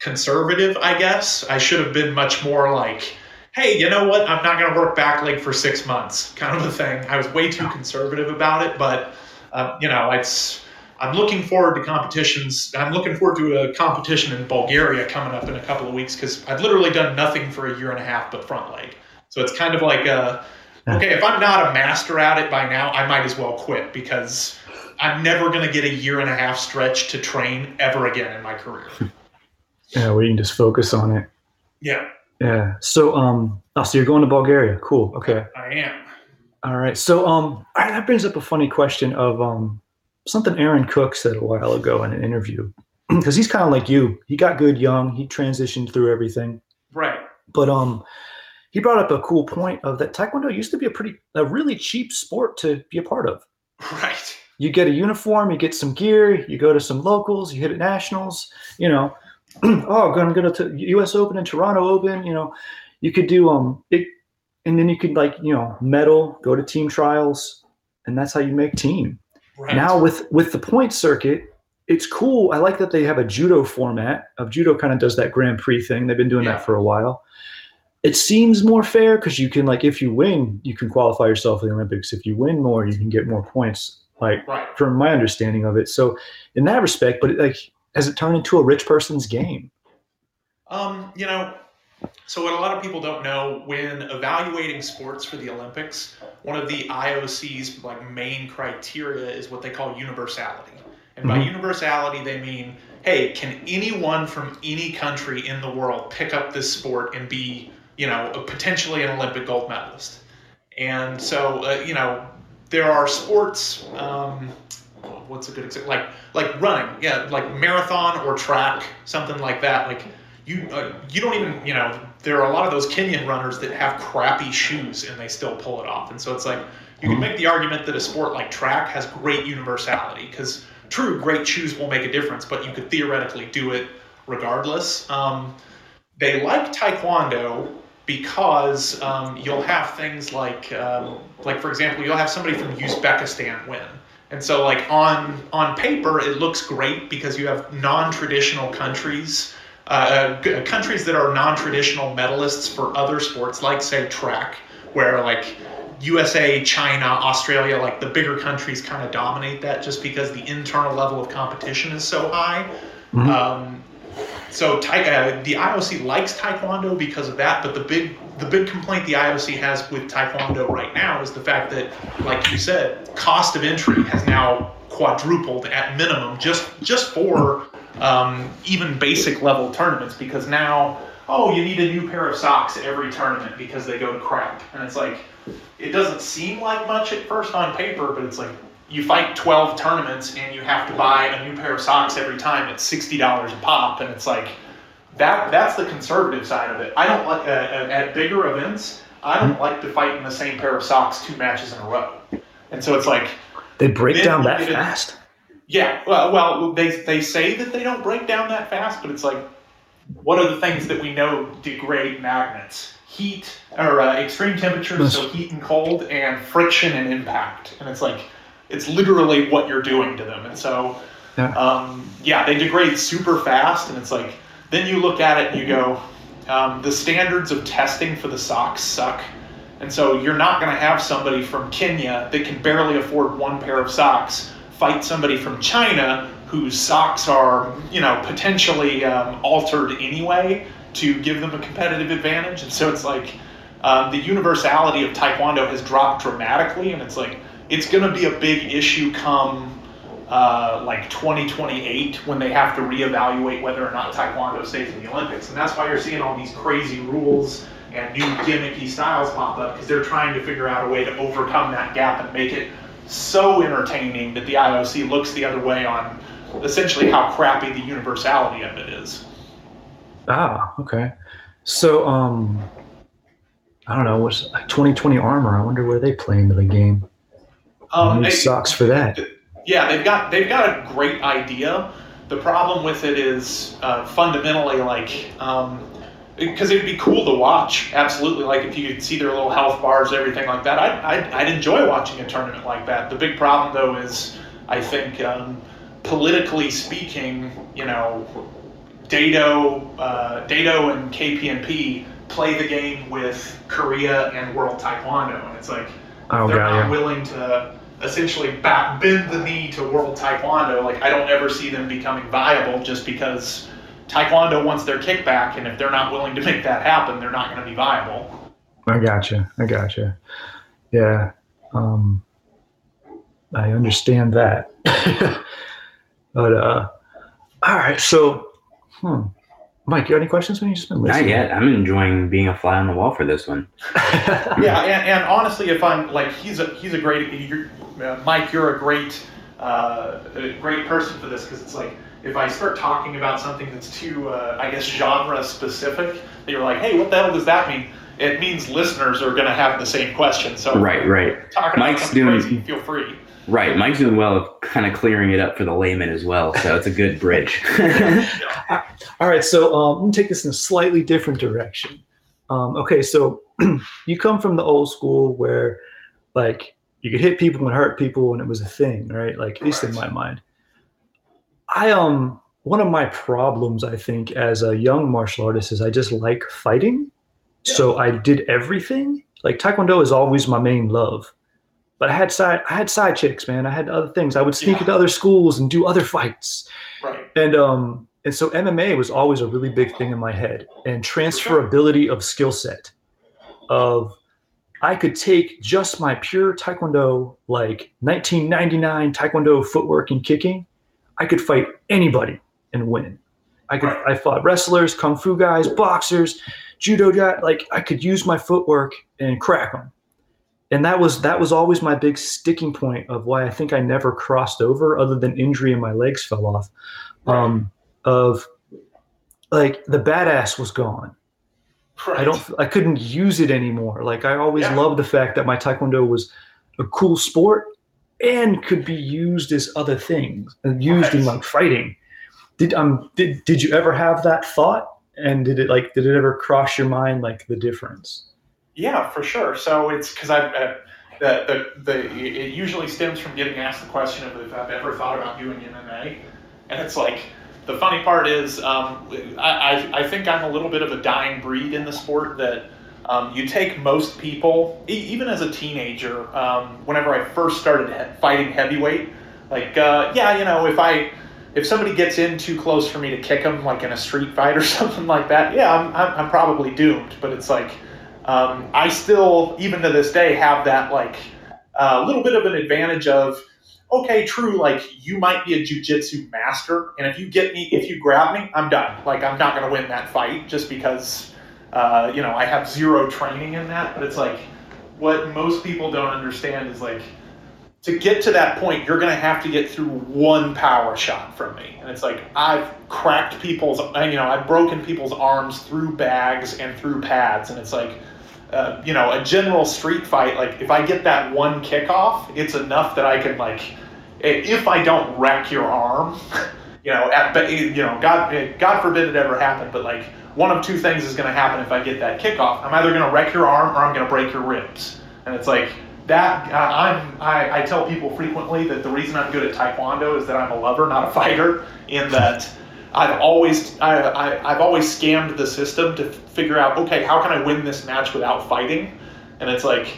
conservative. I guess I should have been much more like hey, you know what? I'm not going to work back leg for six months, kind of a thing. I was way too conservative about it, but uh, you know, it's. I'm looking forward to competitions. I'm looking forward to a competition in Bulgaria coming up in a couple of weeks because I've literally done nothing for a year and a half but front leg. So it's kind of like a, okay, if I'm not a master at it by now, I might as well quit because I'm never going to get a year and a half stretch to train ever again in my career. *laughs* yeah, we can just focus on it. Yeah, Yeah. So, um, oh, so you're going to Bulgaria? Cool. Okay. I am. All right. So, um, all right, that brings up a funny question of um, something Aaron Cook said a while ago in an interview, *clears throat* because he's kind of like you. He got good young. He transitioned through everything, Right. but um, he brought up a cool point of that Taekwondo used to be a pretty, a really cheap sport to be a part of. Right. You get a uniform, you get some gear, you go to some locals, you hit at nationals. You know, *clears throat* oh, I'm going to go to U.S. Open and Toronto Open. You know, you could do um, it, and then you could like you know medal, go to team trials, and that's how you make team. Right. Now with with the point circuit, it's cool. I like that they have a judo format. Of judo kind of does that Grand Prix thing. They've been doing Yeah. that for a while. It seems more fair because you can like if you win, you can qualify yourself for the Olympics. If you win more, you can get more points. Like right. from my understanding of it. So in that respect, but it, like has it turned into a rich person's game? Um, you know, so what a lot of people don't know when evaluating sports for the Olympics, one of the IOC's like main criteria is what they call universality. And by Mhm. universality, they mean, hey, can anyone from any country in the world pick up this sport and be, you know, a- potentially an Olympic gold medalist? And so, uh, you know, there are sports. Um, what's a good example? Like like running, yeah, like marathon or track, something like that. Like you uh, you don't even you know there are a lot of those Kenyan runners that have crappy shoes and they still pull it off. And so it's like you can Mhm. make the argument that a sport like track has great universality because true, great shoes will make a difference, but you could theoretically do it regardless. Um, they like taekwondo because um, you'll have things like um, like for example you'll have somebody from Uzbekistan win. And so, like on on paper, it looks great because you have non-traditional countries, uh, g- countries that are non-traditional medalists for other sports, like say track, where like USA, China, Australia, like the bigger countries kind of dominate that just because the internal level of competition is so high. Mhm. Um, so tai- uh, the IOC likes Taekwondo because of that, but the big the big complaint the IOC has with Taekwondo right now is the fact that, like you said, cost of entry has now quadrupled at minimum just just for um, even basic level tournaments because now oh you need a new pair of socks at every tournament because they go to crap. And it's like it doesn't seem like much at first on paper but it's like you fight 12 tournaments and you have to buy a new pair of socks every time it's $60 a pop. And it's like that that's the conservative side of it. I don't like uh, at at bigger events i don't like to fight in the same pair of socks two matches in a row. And so it's like They break down that fast. Yeah, well, well, they they say that they don't break down that fast, but it's like, what are the things that we know degrade magnets? Heat or uh, extreme temperatures, so heat and cold, and friction and impact, and it's like, it's literally what you're doing to them, and so, Yeah. um, yeah, they degrade super fast, and it's like, then you look at it and you go, um, the standards of testing for the socks suck. And so you're not going to have somebody from Kenya that can barely afford one pair of socks fight somebody from China whose socks are, you know, potentially um, altered anyway to give them a competitive advantage. And so it's like um, the universality of Taekwondo has dropped dramatically, and it's like it's going to be a big issue come uh, like 2028 when they have to reevaluate whether or not Taekwondo stays in the Olympics. And that's why you're seeing all these crazy rules and new gimmicky styles pop up because they're trying to figure out a way to overcome that gap and make it so entertaining that the IOC looks the other way on essentially how crappy the universality of it is. Ah, okay. So, um, I don't know. What's like 2020 armor? I wonder where they play into the game. Um, it- socks for that. Yeah, they've got they've got a great idea. The problem with it is uh, fundamentally like because it'd be cool to watch. Absolutely, like if you could see their little health bars, everything like that. I'd, I'd, I'd enjoy watching a tournament like that. The big problem though is I think um, politically speaking, you know, Daedo, uh, Daedo and KP&P play the game with Korea and World Taekwondo, and it's like Oh, they're got not you. willing to essentially back, bend the knee to World Taekwondo. Like I don't ever see them becoming viable just because Taekwondo wants their kickback, and if they're not willing to make that happen, they're not going to be viable. I gotcha. I gotcha. Yeah. Um, I understand that. *laughs* but uh, all right. So, hmm. Mike, you got any questions? When you just been Not yet. I'm enjoying being a fly on the wall for this one. *laughs* yeah, and, and honestly, if I'm like he's a he's a great you're, uh, Mike, you're a great uh, a great person for this because it's like if I start talking about something that's too uh, I guess genre specific, that you're like, hey, what the hell does that mean? It means listeners are going to have the same question. So Right, right, Mike's doing- crazy, feel free. right. Mike's doing well of kind of clearing it up for the layman as well, so it's a good bridge. *laughs* All right, so um, let me take this in a slightly different direction. Um, okay, so *clears throat* you come from the old school where, like, you could hit people and hurt people, and it was a thing, right? Like, at least in my mind. I um, one of my problems, I think, as a young martial artist is I just like fighting, so I did everything. Like Taekwondo is always my main love, but I had side, I had side chicks, man. I had other things. I would sneak Yeah. into other schools and do other fights Right. and um and so MMA was always a really big thing in my head and transferability of skill set of I could take just my pure taekwondo like 1999 taekwondo footwork and kicking I could fight anybody and win I could I fought wrestlers kung fu guys boxers judo guy like I could use my footwork and crack them and that was that was always my big sticking point of why I think I never crossed over other than injury and my legs fell off um, of like the badass was gone. Right. I don't, I couldn't use it anymore. Like I always Yeah. loved the fact that my taekwondo was a cool sport and could be used as other things, and used in like fighting. Did um did did you ever have that thought? And did it like did it ever cross your mind like the difference? Yeah, for sure. So it's because I've uh, the, the the it usually stems from getting asked the question of if I've ever thought about doing MMA, and it's like the funny part is um, I, I I think I'm a little bit of a dying breed in the sport that Um, you take most people, e- even as a teenager, um, whenever I first started he- fighting heavyweight, like, uh, yeah, you know, if I if somebody gets in too close for me to kick them, like in a street fight or *laughs* something like that, yeah, I'm, I'm, I'm probably doomed. But it's like, um, I still, even to this day, have that like a uh, little bit of an advantage of, okay, true, like you might be a jujitsu master, and if you get me, if you grab me, I'm done. Like I'm not going to win that fight just because, uh, you know, I have zero training in that. But it's like, what most people don't understand is like, to get to that point, you're going to have to get through one power shot from me. And it's like, I've cracked people's, you know, I've broken people's arms through bags and through pads. And it's like, uh, you know, a general street fight, like if I get that one kickoff, it's enough that I can like, if I don't wreck your arm, *laughs* you know, at, you know, God, God forbid it ever happen, but like one of two things is going to happen if I get that kickoff. I'm either going to wreck your arm or I'm going to break your ribs. And it's like, that uh, I'm I, I tell people frequently that the reason I'm good at taekwondo is that I'm a lover, not a fighter. In that I've always I, I I've always scammed the system to figure out okay how can I win this match without fighting, and it's like.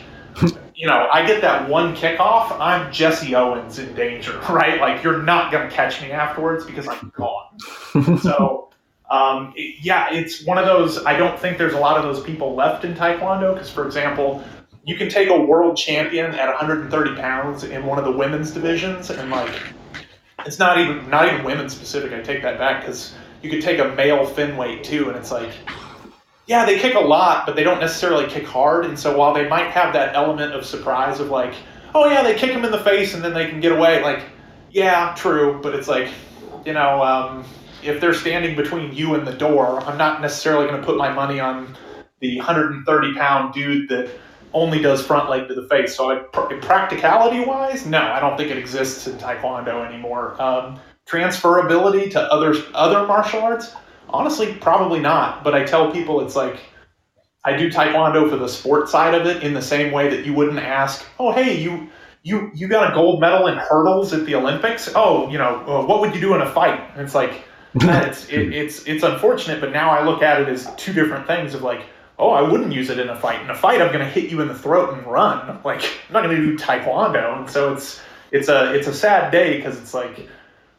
You know, I get that one kickoff, I'm Jesse Owens in danger, *laughs* right? Like, you're not going to catch me afterwards because I'm gone. *laughs* so, um, it, yeah, it's one of those. I don't think there's a lot of those people left in Taekwondo because, for example, you can take a world champion at 130 pounds in one of the women's divisions and like it's not even not even women specific. I take that back because you could take a male fin weight too, and it's like, yeah, they kick a lot, but they don't necessarily kick hard. And so while they might have that element of surprise of like, oh yeah, they kick them in the face and then they can get away, like, yeah, true, but it's like, you know, um, if they're standing between you and the door, I'm not necessarily going to put my money on the 130 pound dude that only does front leg to the face. So, I, practicality wise, no, I don't think it exists in Taekwondo anymore. Um, transferability to other other martial arts, honestly, probably not. But I tell people it's like I do Taekwondo for the sport side of it in the same way that you wouldn't ask, oh, hey, you. You, you got a gold medal in hurdles at the Olympics. Oh, you know, uh, what would you do in a fight? And it's like, *laughs* it's it, it's it's unfortunate, but now I look at it as two different things. Of like, oh, I wouldn't use it in a fight. In a fight, I'm going to hit you in the throat and run. Like I'm not going to do taekwondo. And so it's it's a it's a sad day because it's like,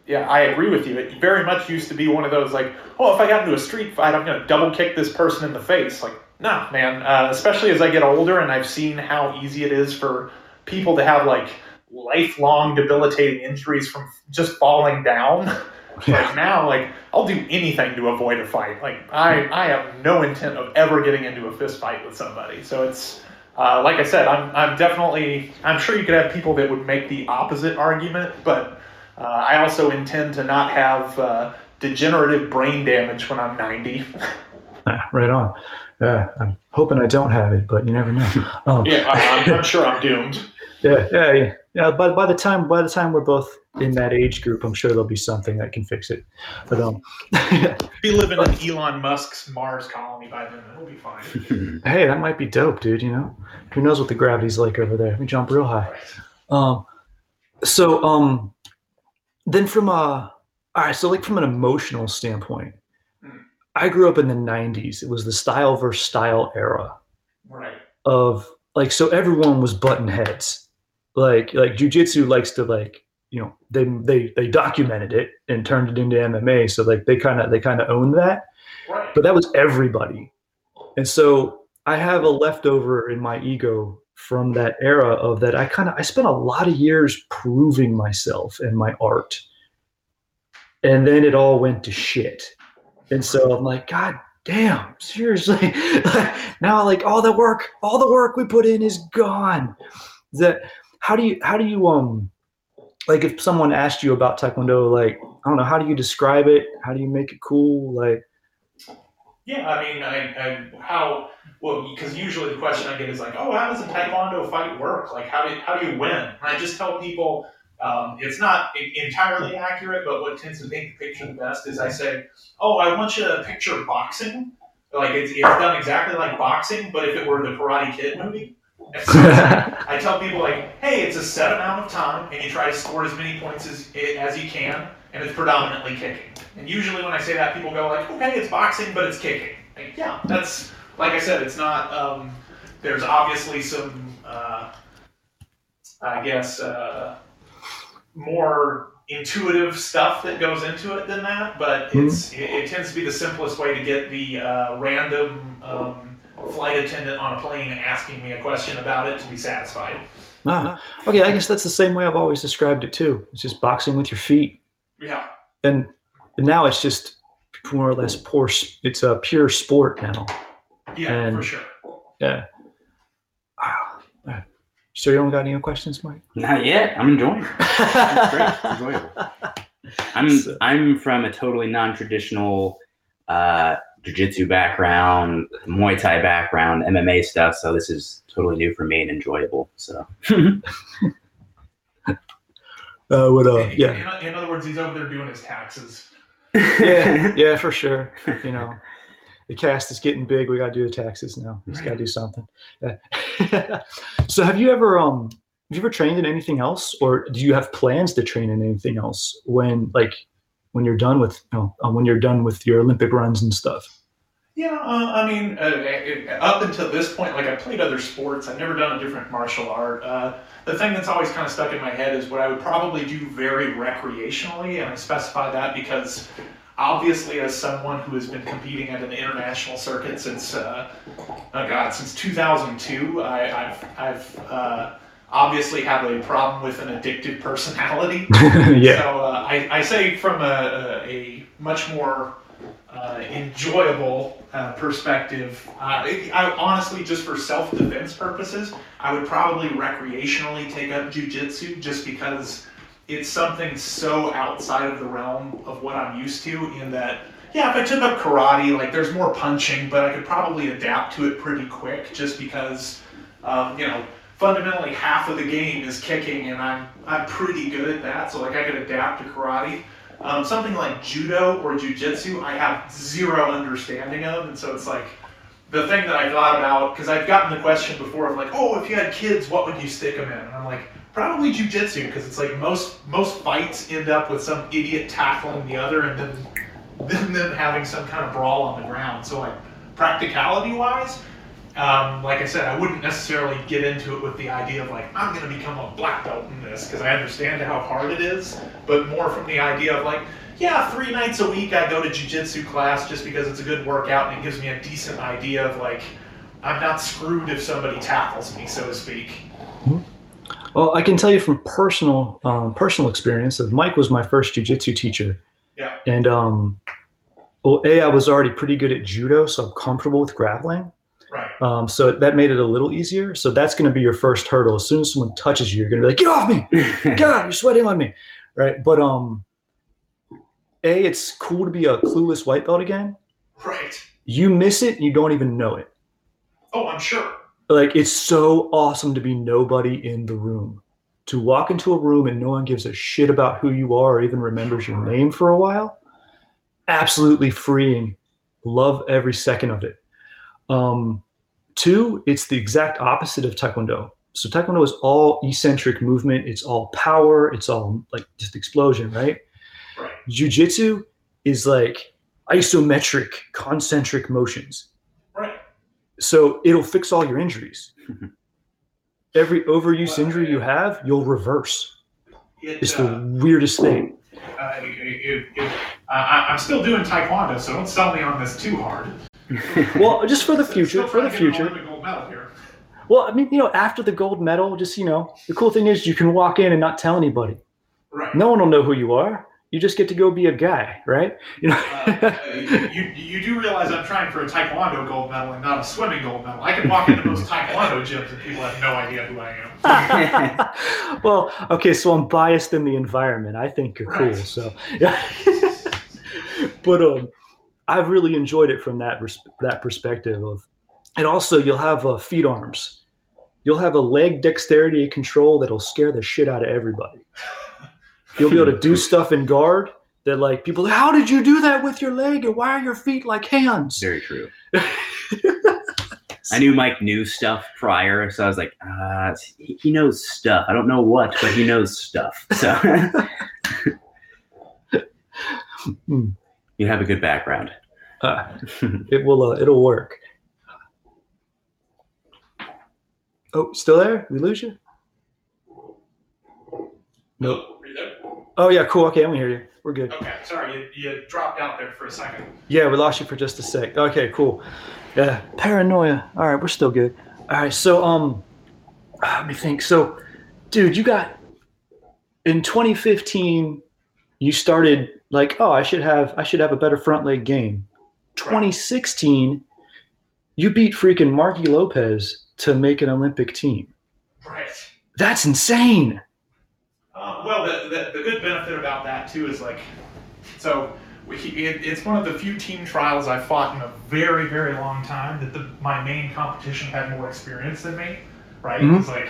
yeah, I agree with you. It very much used to be one of those like, oh, if I got into a street fight, I'm going to double kick this person in the face. Like, nah, man. Uh, especially as I get older and I've seen how easy it is for people to have like lifelong debilitating injuries from just falling down. *laughs* Yeah. Like now, like I'll do anything to avoid a fight. Like I, I have no intent of ever getting into a fist fight with somebody. So it's uh, like I said, I'm, I'm definitely. I'm sure you could have people that would make the opposite argument, but uh, I also intend to not have uh, degenerative brain damage when I'm 90. *laughs* Ah, right on. Yeah, I'm hoping I don't have it, but you never know. *laughs* Um, yeah, I'm, I'm sure I'm doomed. *laughs* Yeah, yeah, yeah. Yeah, by, by the time by the time we're both in that age group, I'm sure there'll be something that can fix it. But um, be living in Elon Musk's Mars colony by then. It'll be fine. hey, that might be dope, dude. You know, who knows what the gravity's like over there? We jump real high. Um, so um, then from a all right, so like from an emotional standpoint. I grew up in the '90s. It was the style versus style era. Right. Of like, so everyone was button heads like like jujitsu likes to like you know they they they documented it and turned it into MMA. So like they kind of they kind of owned that, right. but that was everybody. And so I have a leftover in my ego from that era of that I kind of I spent a lot of years proving myself and my art. And then it all went to shit. And so I'm like, God damn, seriously. *laughs* now like all the work, all the work we put in is gone. That how do you how do you um like if someone asked you about taekwondo like i don't know how do you describe it how do you make it cool like yeah i mean i, I how well because usually the question i get is like oh how does a taekwondo fight work like how do, how do you win and i just tell people um, it's not entirely accurate but what tends to paint the picture the best is i say oh i want you to picture boxing like it's, it's done exactly like boxing but if it were the karate kid movie so *laughs* I tell people like, hey, it's a set amount of time, and you try to score as many points as as you can, and it's predominantly kicking. And usually when I say that, people go like, okay, it's boxing, but it's kicking. Like, yeah, that's like I said, it's not. Um, there's obviously some, uh, I guess, uh, more intuitive stuff that goes into it than that. But Mhm. it's it, it tends to be the simplest way to get the uh, random um, flight attendant on a plane asking me a question about it to be satisfied. Ah, okay, I guess that's the same way I've always described it too. It's just boxing with your feet, Yeah. and now it's just more or less poor. It's a pure sport now. Yeah, And- for sure. Yeah. Ah, *sighs* ah. So you don't got any questions, Mike? Not yet. I'm enjoying it. *laughs* It's great. It's enjoyable. I'm So- I'm from a totally non-traditional uh, jiu-jitsu background, Muay Thai background, MMA stuff. So this is totally new for me and enjoyable. So *laughs* Uh, what? Uh, yeah, In, in other words, he's over there doing his taxes. *laughs* yeah, yeah, for sure. You know, the cast is getting big. We got to do the taxes now. We just got to do something. Yeah. *laughs* so, have you ever um, have you ever trained in anything else, or do you have plans to train in anything else when, like, when you're done with, you know, uh, when you're done with your Olympic runs and stuff? Yeah, uh, I mean, uh, up until this point, like I played other sports. I've never done a different martial art. Uh, the thing that's always kind of stuck in my head is what I would probably do very recreationally, and I specify that because obviously, as someone who has been competing at an international circuit since, uh, oh God, since 2002, I, I've, I've uh, obviously have a problem with an addictive personality. *laughs* yeah. So uh, I, I say from a, a, a much more uh, enjoyable uh, perspective, uh, I, I honestly, just for self-defense purposes, I would probably recreationally take up jujitsu just because it's something so outside of the realm of what I'm used to. In that, yeah, if I took up karate, like there's more punching, but I could probably adapt to it pretty quick, just because, um, you know fundamentally half of the game is kicking, and I'm I'm pretty good at that. So like I could adapt to karate. Um, something like judo or jujitsu, I have zero understanding of, and so it's like the thing that I thought about because I've gotten the question before of like, oh, if you had kids, what would you stick them in? And I'm like, probably jujitsu because it's like most most fights end up with some idiot tackling the other and then *laughs* then them having some kind of brawl on the ground. So like practicality wise, um, like I said, I wouldn't necessarily get into it with the idea of like I'm going to become a black belt in this because I understand how hard it is, but more from the idea of like, yeah, three nights a week I go to jujitsu class just because it's a good workout and it gives me a decent idea of like I'm not screwed if somebody tackles me, so to speak. Well, I can tell you from personal um, personal experience that Mike was my first jujitsu teacher. Yeah. And um, well, a I was already pretty good at judo, so I'm comfortable with grappling. Right. Um, so that made it a little easier. So that's going to be your first hurdle. As soon as someone touches you, you're going to be like, "Get off me! *laughs* God, you're sweating on me!" Right? But um, a it's cool to be a clueless white belt again. Right. You miss it, and you don't even know it. Oh, I'm sure. Like it's so awesome to be nobody in the room. To walk into a room and no one gives a shit about who you are or even remembers your name for a while absolutely freeing. Love every second of it. Um, two it's the exact opposite of taekwondo. So taekwondo is all eccentric movement. It's all power. It's all like just explosion right? Right. jiu-jitsu is like isometric concentric motions. So it'll fix all your injuries. *laughs* Every overuse injury you have, you'll reverse. It, It's uh, the weirdest thing. uh, uh, I, I'm still doing taekwondo, so don't sell me on this too hard. *laughs* Well, just for the future, for the trying to get an future. Olympic gold medal here. Well, I mean, you know, after the gold medal, just you know, the cool thing is you can walk in and not tell anybody. Right. No one will know who you are. You just get to go be a guy, right? You Uh, know. you, you do realize I'm trying for a taekwondo gold medal and not a swimming gold medal. I can walk into most taekwondo gyms and people have no idea who I am. *laughs* well, okay, so I'm biased in the environment. I think you're cool. So, yeah. *laughs* but um, I've really enjoyed it from that res- that perspective of, and also you'll have uh, feet arms. You'll have a leg dexterity control that'll scare the shit out of everybody. You'll be able to do stuff in guard that like people. How did you do that with your leg? And why are your feet like hands? Very true. *laughs* I knew Mike knew stuff prior, so I was like, uh, he knows stuff. I don't know what, but he knows stuff. So Hmm. you have a good background. Uh, it will. Uh, it'll work. Oh, still there? We lose you? Nope. Are you there? Oh yeah, cool. Okay, I'm gonna hear you. We're good. Okay, sorry, you, you dropped out there for a second. Yeah, we lost you for just a sec. Okay, cool. Yeah, paranoia. All right, we're still good. All right, so um, let me think. So, dude, you got in 2015, you started like, oh, I should have, I should have a better front leg game. 2016, you beat freaking Marky Lopez to make an Olympic team. Right. That's insane. Um, well, the, the, the good benefit about that too is like, so we, it, it's one of the few team trials I've fought in a very, very long time that the, my main competition had more experience than me, right? Mhm. It's like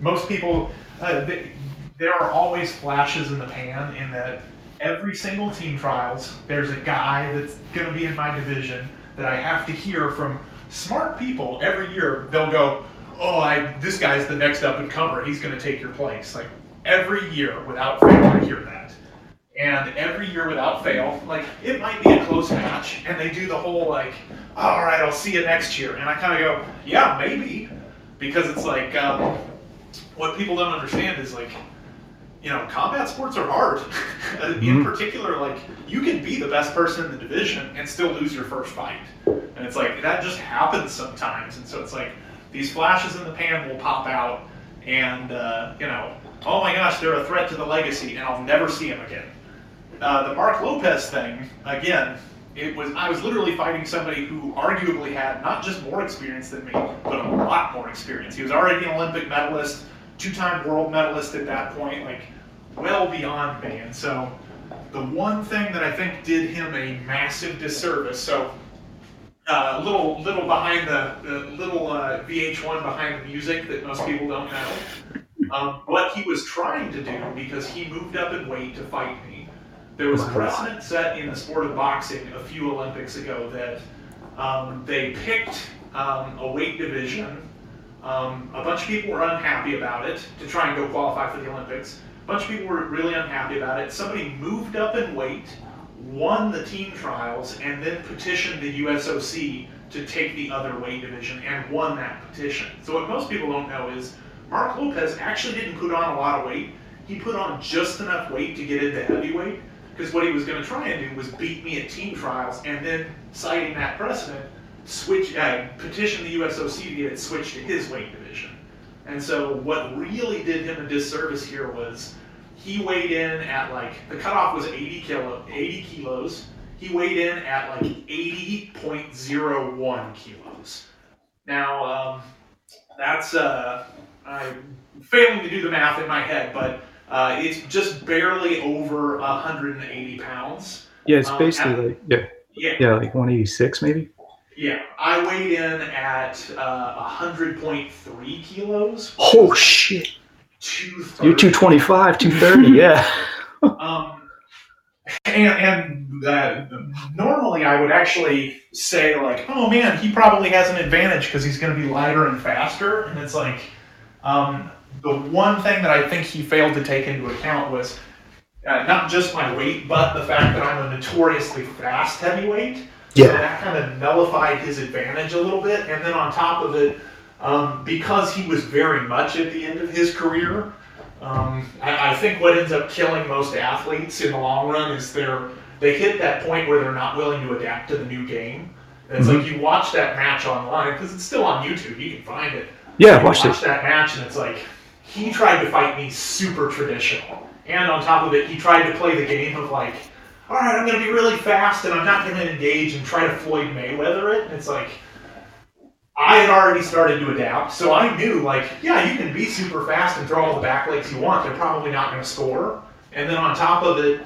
most people, uh, they, there are always flashes in the pan in that every single team trials, there's a guy that's going to be in my division that I have to hear from smart people every year. They'll go, "Oh, I this guy's the next up and comer. He's going to take your place." Like every year without fail, I hear that. And every year without fail, like it might be a close match, and they do the whole like, "All right, I'll see you next year," and I kind of go, "Yeah, maybe," because it's like um, what people don't understand is like you know, combat sports are hard. *laughs* in Mhm. particular, like you can be the best person in the division and still lose your first fight, and it's like that just happens sometimes. And so it's like these flashes in the pan will pop out, and uh, you know, oh my gosh, they're a threat to the legacy, and I'll never see him again. Uh, the Mark Lopez thing, again, it was I was literally fighting somebody who arguably had not just more experience than me, but a lot more experience. He was already an Olympic medalist, two-time world medalist at that point, like well beyond me. And so the one thing that I think did him a massive disservice, so uh, a little little behind the, the little uh, VH1 behind the music that most people don't know. Um, what he was trying to do, because he moved up in weight to fight me, there was a Wow. precedent set in the sport of boxing a few Olympics ago that um, they picked um, a weight division. Um, a bunch of people were unhappy about it to try and go qualify for the Olympics. A bunch of people were really unhappy about it. Somebody moved up in weight, won the team trials, and then petitioned the USOC to take the other weight division and won that petition. So what most people don't know is Mark Lopez actually didn't put on a lot of weight. He put on just enough weight to get into heavyweight because what he was going to try and do was beat me at team trials and then citing that precedent, switch uh, petition the USOC to get it switched to his weight division. And so what really did him a disservice here was he weighed in at like the cutoff was 80 kilo 80 kilos. He weighed in at like 80.01 kilos. Now um, that's uh, I'm failing to do the math in my head, but uh, it's just barely over 180 pounds. Yeah, it's Um, basically at- like yeah, Yeah, yeah, like 186 maybe. yeah. I weighed in at uh, 100.3 kilos. Oh shit! You're 225, 230. *laughs* Yeah. Um, and and uh, normally I would actually say like, oh man, he probably has an advantage because he's going to be lighter and faster. And it's like, um, the one thing that I think he failed to take into account was uh, not just my weight, but the fact that I'm a notoriously fast heavyweight. So Yeah. that kind of nullified his advantage a little bit. And then on top of it, um, because he was very much at the end of his career, um, I, I think what ends up killing most athletes in the long run is they're they hit that point where they're not willing to adapt to the new game. And it's like you watch that match online because it's still on YouTube. You can find it. Yeah, watch watch this. that match, and it's like he tried to fight me super traditional, and on top of it, he tried to play the game of like, all right, I'm going to be really fast, and I'm not going to engage and try to Floyd Mayweather it. And it's like I had already started to adapt, so I knew like, yeah, you can be super fast and throw all the back legs you want. They're probably not going to score. And then on top of it,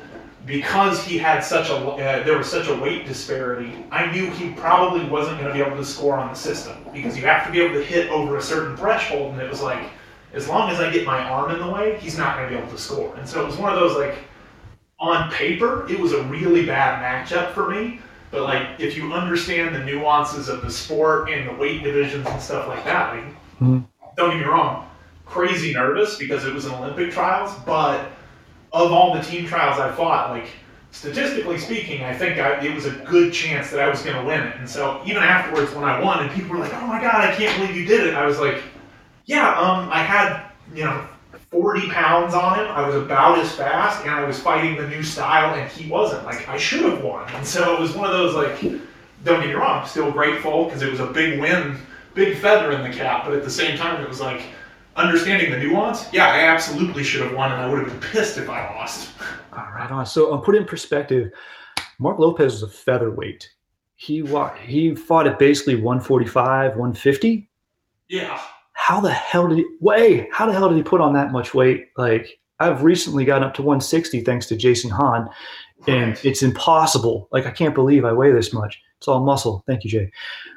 because he had such a uh, there was such a weight disparity, I knew he probably wasn't going to be able to score on the system because you have to be able to hit over a certain threshold, and it was like, as long as I get my arm in the way, he's not going to be able to score. And so it was one of those like, on paper, it was a really bad matchup for me. But like, if you understand the nuances of the sport and the weight divisions and stuff like that, like, Mhm. don't get me wrong, crazy nervous because it was an Olympic trials. But of all the team trials I fought, like statistically speaking, I think I, it was a good chance that I was going to win it. And so even afterwards, when I won, and people were like, "Oh my god, I can't believe you did it," I was like, Yeah, um, I had you know 40 pounds on him. I was about as fast, and I was fighting the new style, and he wasn't. Like I should have won, and so it was one of those like. Don't get me wrong, I'm still grateful because it was a big win, big feather in the cap. But at the same time, it was like understanding the nuance. Yeah, I absolutely should have won, and I would have been pissed if I lost. All right, on. So, um, put it in perspective, Mark Lopez is a featherweight. He wa- he fought at basically 145, 150. Yeah. How the hell did he? Wait, how the hell did he put on that much weight? Like, I've recently gotten up to 160 thanks to Jason Hahn, and Right. it's impossible. Like, I can't believe I weigh this much. It's all muscle. Thank you, Jay.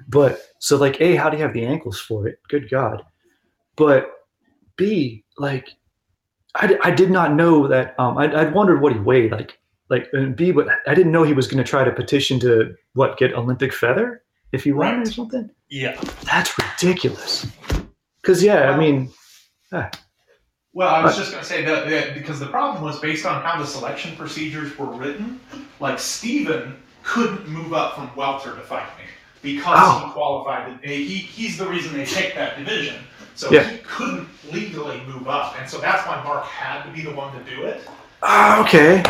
But so, like, A, how do you have the ankles for it? Good God. But B, like, I, I did not know that. Um, I, I'd wondered what he weighed. Like, like, and B, but I didn't know he was going to try to petition to what get Olympic feather if he won or something. Yeah. That's ridiculous. Because yeah, I mean, Well, I was just going to say that, that because the problem was based on how the selection procedures were written. Like Steven couldn't move up from welter to fight me because Oh. he qualified. He he's the reason they picked that division. So Yeah. he couldn't legally move up, and so that's why Mark had to be the one to do it. ah, okay.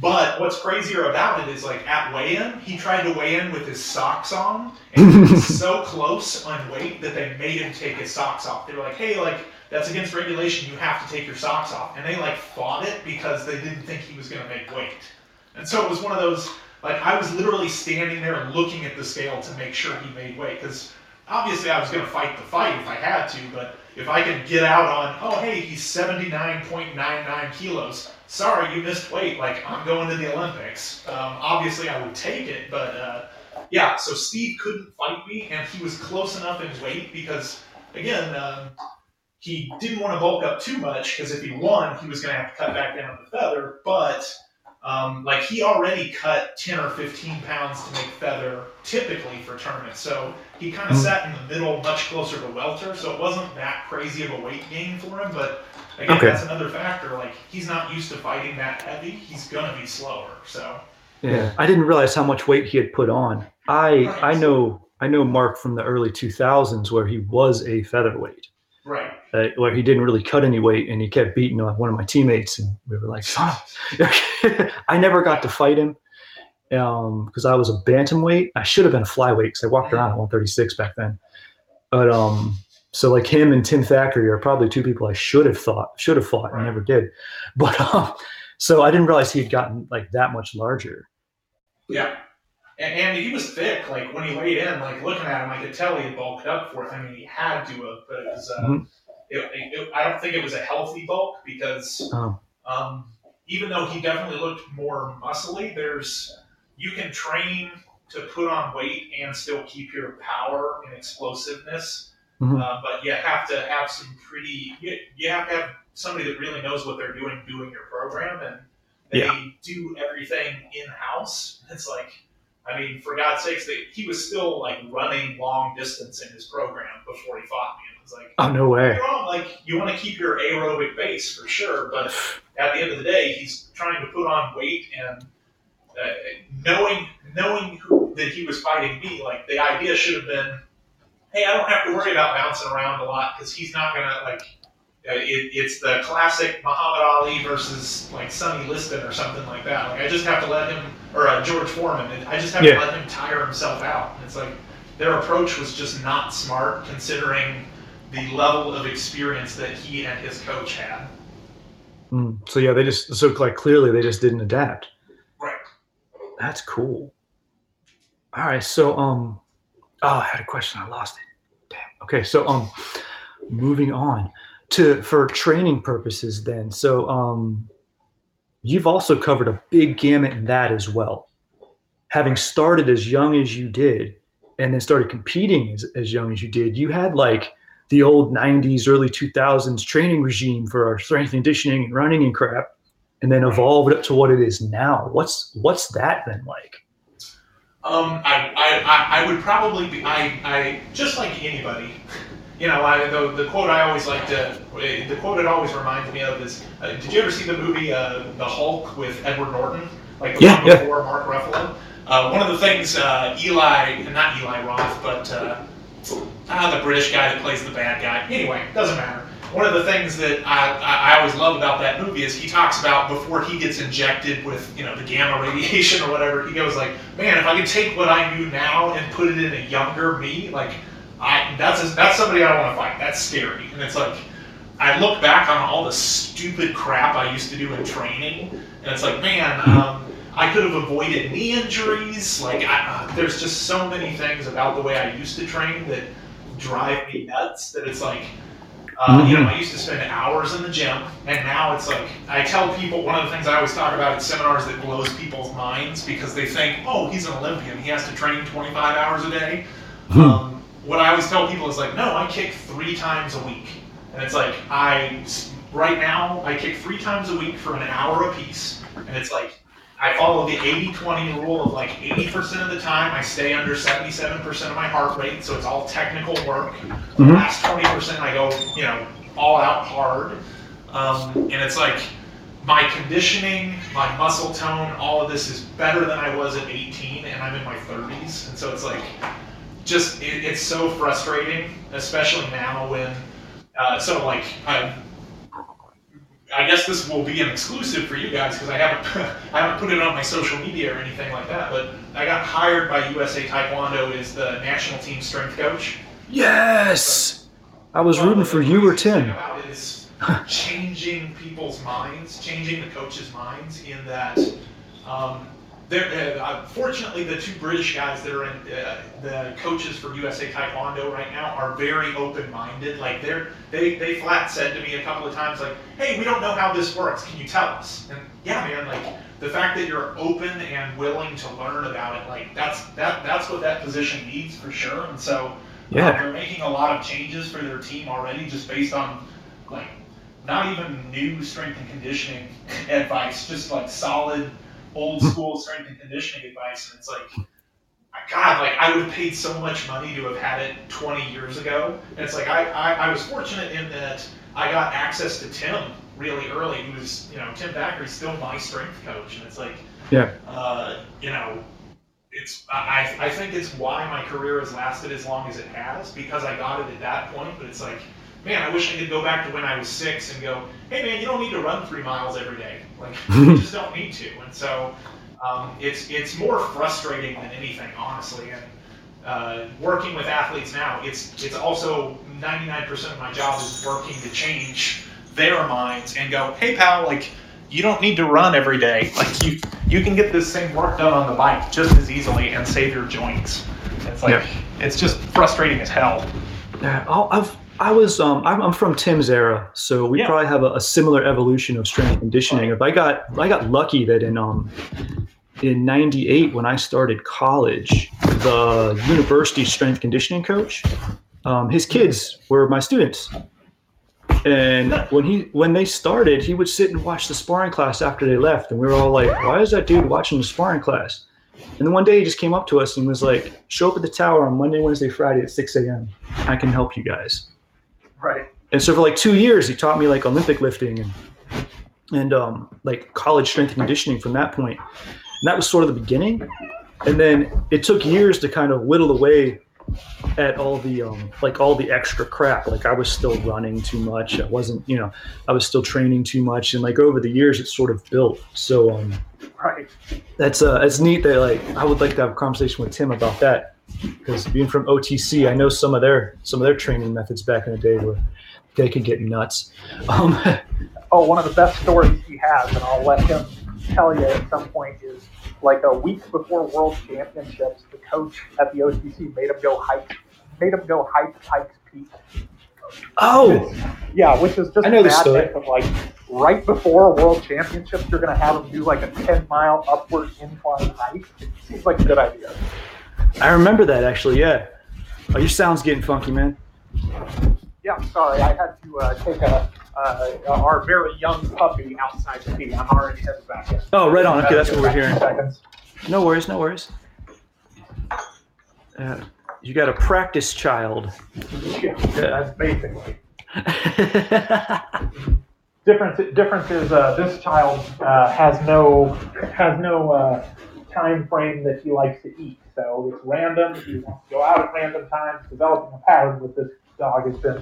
But what's crazier about it is like at weigh-in, he tried to weigh in with his socks on, *laughs* and he was so close on weight that they made him take his socks off. They were like, "Hey, like that's against regulation. You have to take your socks off." And they like fought it because they didn't think he was going to make weight. And so it was one of those like I was literally standing there looking at the scale to make sure he made weight because obviously I was going to fight the fight if I had to, but if I could get out on, oh hey, he's 79.99 kilos. Sorry, you missed weight. Like I'm going to the Olympics. Um, obviously, I would take it, but uh, yeah. So Steve couldn't fight me, and he was close enough in weight because again, um, he didn't want to bulk up too much because if he won, he was going to have to cut back down to feather. But um, like he already cut 10 or 15 pounds to make feather typically for tournaments. So he kind of Mhm. sat in the middle, much closer to welter. So it wasn't that crazy of a weight gain for him. But again, Okay. that's another factor. Like he's not used to fighting that heavy. He's gonna be slower. So Yeah, I didn't realize how much weight he had put on. I I know I know Mark from the early 2000s where he was a featherweight, right. uh, where he didn't really cut any weight and he kept beating on one of my teammates, and we were like, "Son of-" *laughs* I never got to fight him because I was a bantamweight. I should have been a flyweight because I walked around at 136 back then. But um, so like him and Tim Thackeray are probably two people I should have thought should have fought and never did. *laughs* But um, so I didn't realize he had gotten like that much larger. Yeah. And, and he was thick. Like when he weighed in, like looking at him, I could tell he had bulked up for it. I mean, he had to have, but it was. Uh, Mhm. it, it, I don't think it was a healthy bulk because Oh. um, even though he definitely looked more muscly, there's you can train to put on weight and still keep your power and explosiveness. Mhm. Uh, but you have to have some pretty. You, you have to have somebody that really knows what they're doing doing your program, and they Yeah. do everything in house. It's like, I mean, for God's sakes, they, he was still like running long distance in his program before he fought me. And it was like, Oh no way! wrong. Like you want to keep your aerobic base for sure, but at the end of the day, he's trying to put on weight and uh, knowing knowing who, that he was fighting me. Like the idea should have been, hey, I don't have to worry about bouncing around a lot because he's not gonna like. Uh, it, it's the classic Muhammad Ali versus like Sonny Liston or something like that. Like I just have to let him or uh, George Foreman. I just have Yeah. to let him tire himself out. And it's like their approach was just not smart considering the level of experience that he and his coach had. Mm. So yeah, they just so like clearly they just didn't adapt. That's cool. All right, so um, oh, I had a question, I lost it. Damn. Okay, so um, moving on to for training purposes, then. So um, you've also covered a big gamut in that as well. Having started as young as you did, and then started competing as, as young as you did, you had like the old 90s, early 2000s training regime for our strength and conditioning and running and crap, and then evolved up to what it is now. What's what's that been like? Um, I, I, I, I would probably be, I, I, just like anybody, *laughs* you know, I, the, the quote I always like to, the quote it always reminds me of is, uh, did you ever see the movie, uh, The Hulk with Edward Norton? Like the Yeah, one yeah. before Mark Ruffalo? Uh, one of the things, uh, Eli, not Eli Roth, but, uh, ah, the British guy that plays the bad guy. Anyway, doesn't matter. One of the things that I, I, always love about that movie is he talks about before he gets injected with you know the gamma *laughs* radiation or whatever. He goes like, man, if I could take what I knew now and put it in a younger me, like I that's a, that's somebody I want to fight. That's scary, and it's like. I look back on all the stupid crap I used to do in training, and it's like, man, um, I could have avoided knee injuries. Like, I, uh, there's just so many things about the way I used to train that drive me nuts. That it's like, uh, you know, I used to spend hours in the gym, and now it's like I tell people one of the things I always talk about at seminars that blows people's minds because they think, oh, he's an Olympian, he has to train 25 hours a day. Um, what I always tell people is like, no, I kick three times a week, and it's like I right now I kick three times a week for an hour a piece, and it's like I follow the 80-20 rule of like 80% of the time I stay under 77% of my heart rate, so it's all technical work. The Mhm. last 20% I go, you know, all out hard. Um, and it's like my conditioning, my muscle tone, all of this is better than I was at 18, and I'm in my 30s. And so it's like, just, it, it's so frustrating, especially now when, uh, so like, I, I guess this will be an exclusive for you guys because I haven't *laughs* I haven't put it on my social media or anything like that. But I got hired by USA Taekwondo as the national team strength coach. Yes. I was rooting for you or Tim. is *laughs* changing people's minds, changing the coaches' minds. In that, um, there. Uh, fortunately, the two British guys that are in uh, the coaches for USA Taekwondo right now are very open-minded. Like they're they they flat said to me a couple of times, like, "Hey, we don't know how this works. Can you tell us?" And yeah, man, like the fact that you're open and willing to learn about it, like that's that that's what that position needs for sure. And so. Yeah. Uh, they're making a lot of changes for their team already, just based on like not even new strength and conditioning *laughs* advice, just like solid old school strength and conditioning advice. And it's like, God, like I would have paid so much money to have had it 20 years ago. And it's like I, I, I was fortunate in that I got access to Tim really early. He was, you know, Tim Thackeray's still my strength coach, and it's like, Yeah. uh, you know, it's I, I think it's why my career has lasted as long as it has because I got it at that point. But it's like, man, I wish I could go back to when I was six and go, hey man, you don't need to run three miles every day. Like *laughs* you just don't need to. And so um, it's it's more frustrating than anything, honestly. And uh, working with athletes now, it's it's also 99% of my job is working to change their minds and go, hey pal, like you don't need to run every day. *laughs* Like you you can get this same work done on the bike just as easily and save your joints. It's like Yeah. it's just frustrating as hell. Yeah, I'll- I've I was um I'm, I'm from Tim's era, so we Yeah. probably have a, a similar evolution of strength conditioning. If I got I got lucky that in um in '98 when I started college, the university strength conditioning coach, um, his kids were my students. And when he when they started, he would sit and watch the sparring class after they left, and we were all like, "Why is that dude watching the sparring class?" And then one day he just came up to us and was like, "Show up at the tower on Monday, Wednesday, Friday at 6 a.m. I can help you guys." Right. And so for like two years, he taught me like Olympic lifting and and um, like college strength and conditioning from that point. And that was sort of the beginning. And then it took years to kind of whittle away at all the um, like all the extra crap. Like I was still running too much. I wasn't, you know, I was still training too much. And like over the years, it sort of built. So um, Right. that's uh, it's neat that like I would like to have a conversation with Tim about that because being from OTC, I know some of their some of their training methods back in the day where they could get nuts. *laughs* Um, oh, one of the best stories he has, and I'll let him tell you at some point, is like a week before World Championships, the coach at the OTC made him go hike, made him go hike Pikes Peak. oh, Yeah, which is just I know the story. madness of like right before World Championships, you're going to have him do like a 10 mile upward incline hike. It seems like a good idea. I remember that actually. Yeah. Oh, your sound's getting funky, man. Yeah, sorry, I had to uh, take a, uh, our very young puppy outside to pee. I'm already headed back in. Oh, right on. Okay, that's what we're hearing. Seconds. No worries, no worries. Uh, you got a practice child. Yeah, that's basically. *laughs* difference difference is uh, this child uh, has no has no uh, time frame that he likes to eat. So it's random. He wants to go out at random times. Developing a pattern with this dog has been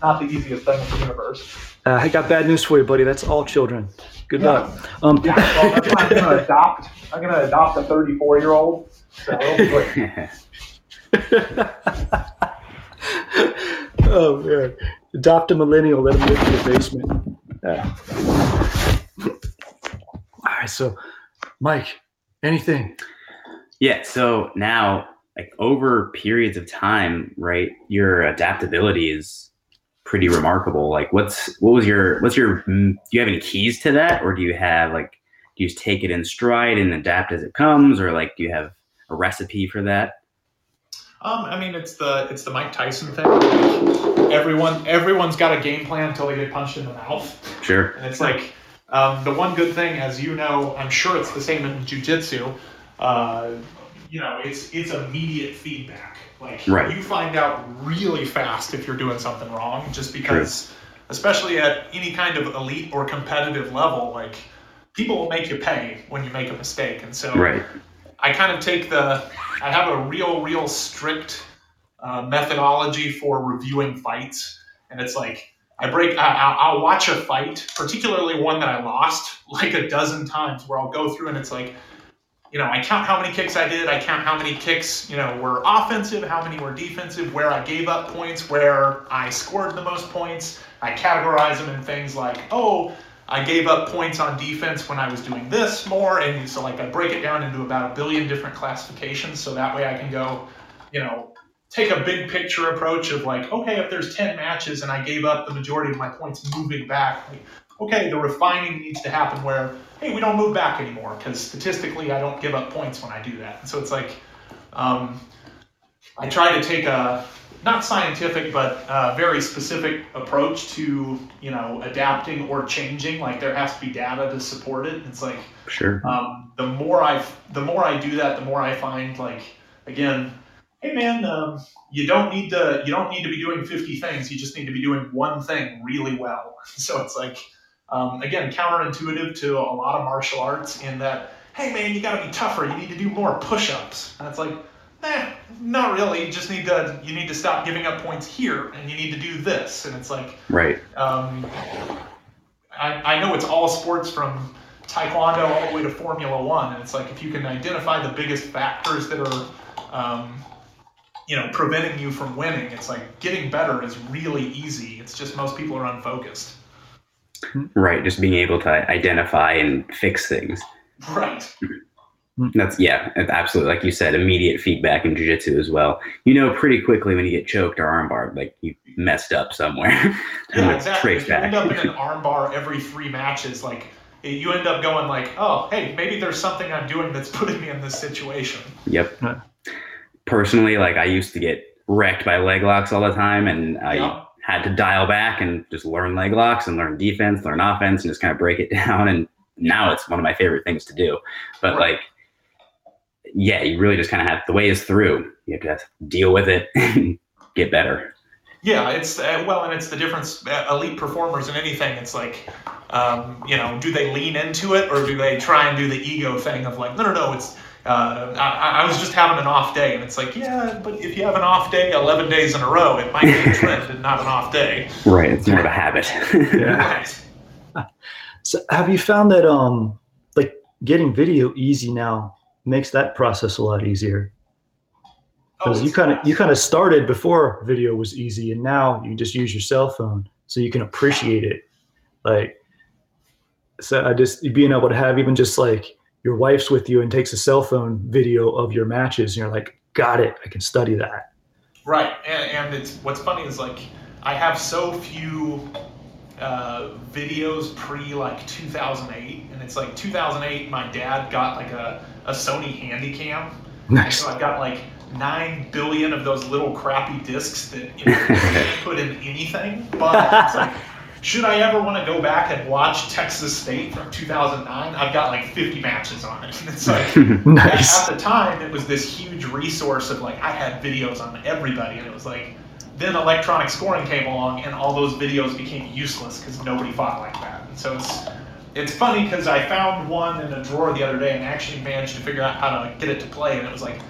not the easiest thing in the universe. Uh, I got bad news for you, buddy. That's all children. Good Yeah. luck. Um, Yeah, well, that's why I'm going to adopt. I'm going to adopt a 34 year old. So it'll be great. *laughs* oh man, adopt a millennial. Let him live in your basement. Yeah. All right, so Mike, anything? Yeah. So now, like over periods of time, right, your adaptability is pretty remarkable. Like, what's what was your what's your mm, do you have any keys to that, or do you have like do you just take it in stride and adapt as it comes, or like do you have a recipe for that? Um, I mean, it's the it's the Mike Tyson thing. Everyone everyone's got a game plan until they get punched in the mouth, Sure. and it's like um, the one good thing, as you know, I'm sure it's the same in jujitsu. Uh, you know, it's it's immediate feedback. Like Right. you find out really fast if you're doing something wrong, just because, especially at any kind of elite or competitive level, like people will make you pay when you make a mistake, and so Right. I kind of take the, I have a real, real strict uh, methodology for reviewing fights. And it's like, I break, I, I'll, I'll watch a fight, particularly one that I lost like a dozen times, where I'll go through and it's like, you know, I count how many kicks I did, I count how many kicks, you know, were offensive, how many were defensive, where I gave up points, where I scored the most points. I categorize them in things like, oh, I gave up points on defense when I was doing this more, and so like I break it down into about a billion different classifications, so that way I can go, you know, take a big picture approach of like, okay, if there's ten matches and I gave up the majority of my points moving back, like, okay, the refining needs to happen where, hey, we don't move back anymore because statistically I don't give up points when I do that, and so it's like, um, I try to take a not scientific but uh, very specific approach to you know adapting or changing. Like there has to be data to support it. It's like Sure. um, the more i the more i do that the more i find like again hey man um, you don't need to you don't need to be doing 50 things. You just need to be doing one thing really well. *laughs* So it's like um, again counterintuitive to a lot of martial arts in that hey man you got to be tougher you need to do more push-ups and it's like eh, not really. You just need to you need to stop giving up points here, and you need to do this. And it's like Right. um, I, I know it's all sports from taekwondo all the way to Formula One, and it's like if you can identify the biggest factors that are um, you know preventing you from winning, it's like getting better is really easy. It's just most people are unfocused. Hmm. Right. Just being able to identify and fix things. Right. Hmm. That's yeah, absolutely like you said, immediate feedback in jujitsu as well. You know pretty quickly when you get choked or armbarred, like you messed up somewhere. *laughs* Yeah, exactly. trace If you end up in an *laughs* armbar every three matches, like you end up going like, oh, hey, maybe there's something I'm doing that's putting me in this situation. Yep. Personally, like I used to get wrecked by leg locks all the time, and I Yeah. Had to dial back and just learn leg locks and learn defense, learn offense, and just kind of break it *laughs* down. And now it's one of my favorite things to do. But like, yeah, you really just kind of have the way is through. You have to deal with it *laughs* and get better. Yeah, it's uh, well, and it's the difference. Uh, elite performers in anything, it's like, um, you know, do they lean into it or do they try and do the ego thing of like, no, no, no, it's. Uh, I, I was just having an off day, and it's like, yeah, but if you have an off day 11 days in a row, it might be a trend and not an off day. Right. It's more of a habit. Yeah. *laughs* Right. So have you found that um like getting video easy now makes that process a lot easier? Because Oh, you kind of you kind of started before video was easy, and now you just use your cell phone, so you can appreciate it. Like, so I just being able to have even just like your wife's with you and takes a cell phone video of your matches, and you're like, got it, I can study that. Right, and, and it's what's funny is like I have so few uh, videos pre like 2008, and it's like 2008. My dad got like a, a Sony Handycam, Nice. so I've got like nine billion of those little crappy discs that you know, *laughs* put in anything. But it's like, should I ever want to go back and watch Texas State from 2009? I've got like 50 matches on it. And *laughs* it's like. *laughs* nice. At the time, it was this huge resource of like I had videos on everybody, and it was like then electronic scoring came along, and all those videos became useless because nobody fought like that. And so it's it's funny because I found one in a drawer the other day and actually managed to figure out how to get it to play, and it was like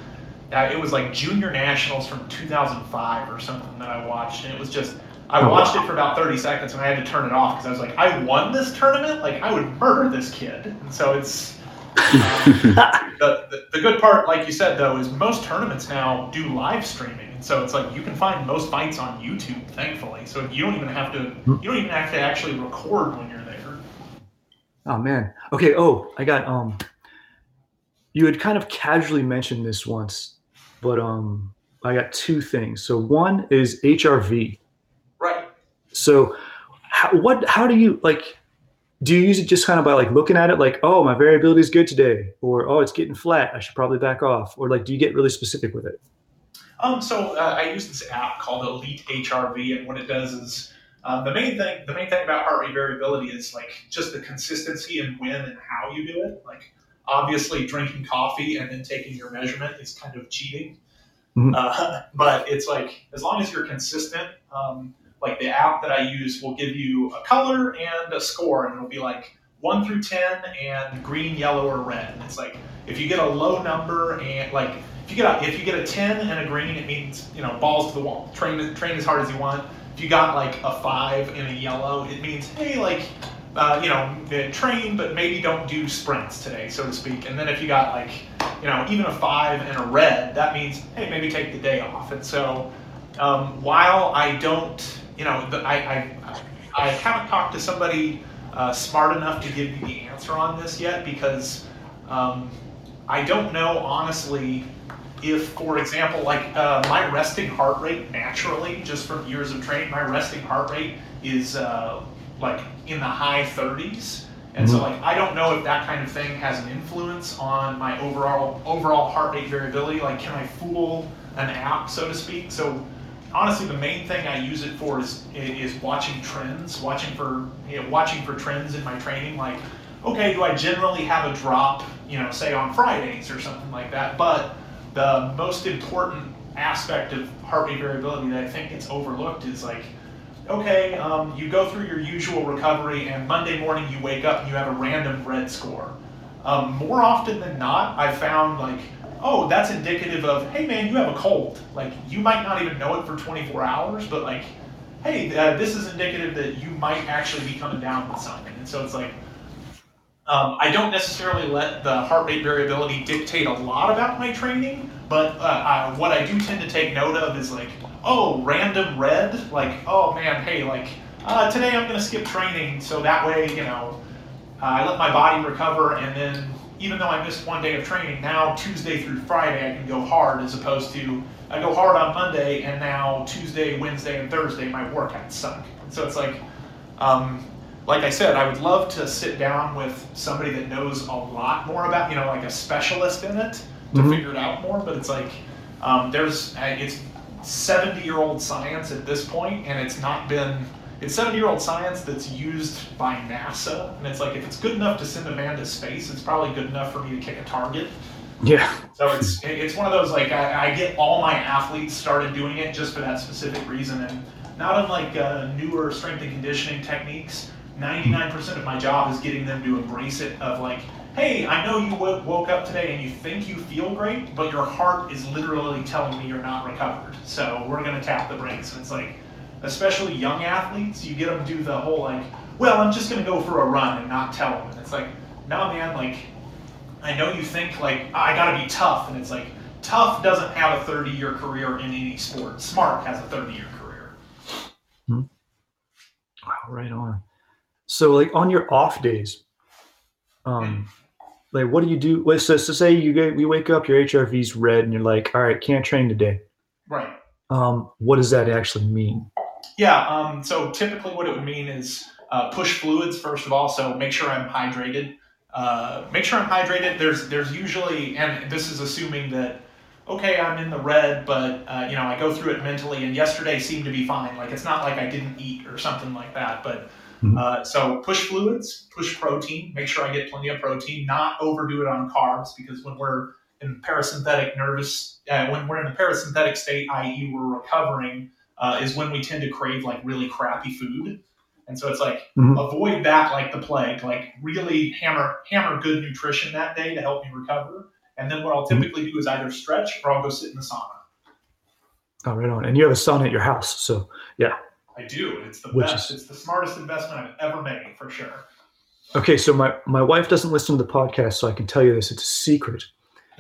uh, it was like junior nationals from 2005 or something that I watched, and it was just I watched it for about 30 seconds and I had to turn it off because I was like, I won this tournament, like I would murder this kid, and so it's. *laughs* um, the, the, the good part, like you said, though, is most tournaments now do live streaming, and so it's like you can find most fights on YouTube, thankfully. So you don't even have to you don't even have to actually record when you're there. Oh man. Okay. Oh, I got um. You had kind of casually mentioned this once, but um, I got two things. So one is HRV. So, how, what? How do you like? Do you use it just kind of by like looking at it, like, oh, my variability is good today, or oh, it's getting flat, I should probably back off, or like, do you get really specific with it? Um, so uh, I use this app called Elite HRV, and what it does is um, the main thing. The main thing about heart rate variability is like just the consistency and when and how you do it. Like obviously, drinking coffee and then taking your measurement is kind of cheating. Mhm. Uh, *laughs* but it's like as long as you're consistent. Um, like the app that I use will give you a color and a score, and it'll be like one through ten and green, yellow, or red. And it's like if you get a low number and like if you get a, if you get a 10 and a green, it means you know balls to the wall. Train train as hard as you want. If you got like a five and a yellow, it means hey like uh, you know train, but maybe don't do sprints today, so to speak. And then if you got like you know even a five and a red, that means hey maybe take the day off. And so um, while I don't you know the, I, I I haven't talked to somebody uh, smart enough to give me the answer on this yet because um, I don't know honestly if, for example, like uh, my resting heart rate naturally, just from years of training, my resting heart rate is uh, like in the high 30s. And so, Mhm. like, I don't know if that kind of thing has an influence on my overall overall heart rate variability. Like, can I fool an app, so to speak? So, honestly, the main thing I use it for is is watching trends, watching for you know, watching for trends in my training. Like, okay, do I generally have a drop, you know, say on Fridays or something like that? But the most important aspect of heart rate variability that I think gets overlooked is like, okay, um, you go through your usual recovery, and Monday morning you wake up and you have a random red score. Um, more often than not, I've found like, oh, that's indicative of, hey man, you have a cold. Like, you might not even know it for 24 hours, but like, hey, uh, this is indicative that you might actually be coming down with something. And so it's like, um, I don't necessarily let the heart rate variability dictate a lot about my training, but uh, I, what I do tend to take note of is like, oh, random red, like, oh man, hey, like, uh, today I'm going to skip training, so that way, you know, I let my body recover, and then even though I missed one day of training, now Tuesday through Friday I can go hard as opposed to I go hard on Monday, and now Tuesday, Wednesday, and Thursday my workouts suck. So it's like, um, like I said, I would love to sit down with somebody that knows a lot more about, you know, like a specialist in it to Mhm. figure it out more. But it's like, um, there's, it's 70 year old science at this point, and it's not been, it's 70 year old science that's used by NASA. And it's like, if it's good enough to send a man to space, it's probably good enough for me to kick a target. Yeah. So it's it's one of those like I, I get all my athletes started doing it just for that specific reason, and not unlike uh, newer strength and conditioning techniques. 99% of my job is getting them to embrace it. Of like, hey, I know you w- woke up today and you think you feel great, but your heart is literally telling me you're not recovered. So we're gonna tap the brakes. And it's like, especially young athletes, you get them to do the whole like, well, I'm just gonna go for a run and not tell them. And it's like, no, man, like I know you think like I gotta be tough, and it's like tough doesn't have a 30 year career in any sport. Smart has a 30 year career. Wow, right on. So, like on your off days, um, like what do you do? So, so say you get you wake up, your HRV's red, and you're like, all right, can't train today. Right. Um, what does that actually mean? Yeah. Um, so typically, what it would mean is uh, push fluids first of all. So make sure I'm hydrated. Uh, make sure I'm hydrated. There's there's usually, and this is assuming that okay, I'm in the red, but uh, you know I go through it mentally, and yesterday seemed to be fine. Like it's not like I didn't eat or something like that, but. Mhm. Uh, so push fluids, push protein, make sure I get plenty of protein, not overdo it on carbs because when we're in parasympathetic nervous, uh, when we're in the parasympathetic state, i.e., we're recovering, uh, is when we tend to crave like really crappy food. And so it's like Mhm. avoid that like the plague. Like really hammer hammer good nutrition that day to help me recover, And then what I'll typically do is either stretch or I'll go sit in the sauna. Oh, right on. And you have a sauna at your house, so yeah. I do. It's the Which best. is- It's the smartest investment I've ever made for sure. okay. So my my wife doesn't listen to the podcast, so I can tell you this. It's a secret.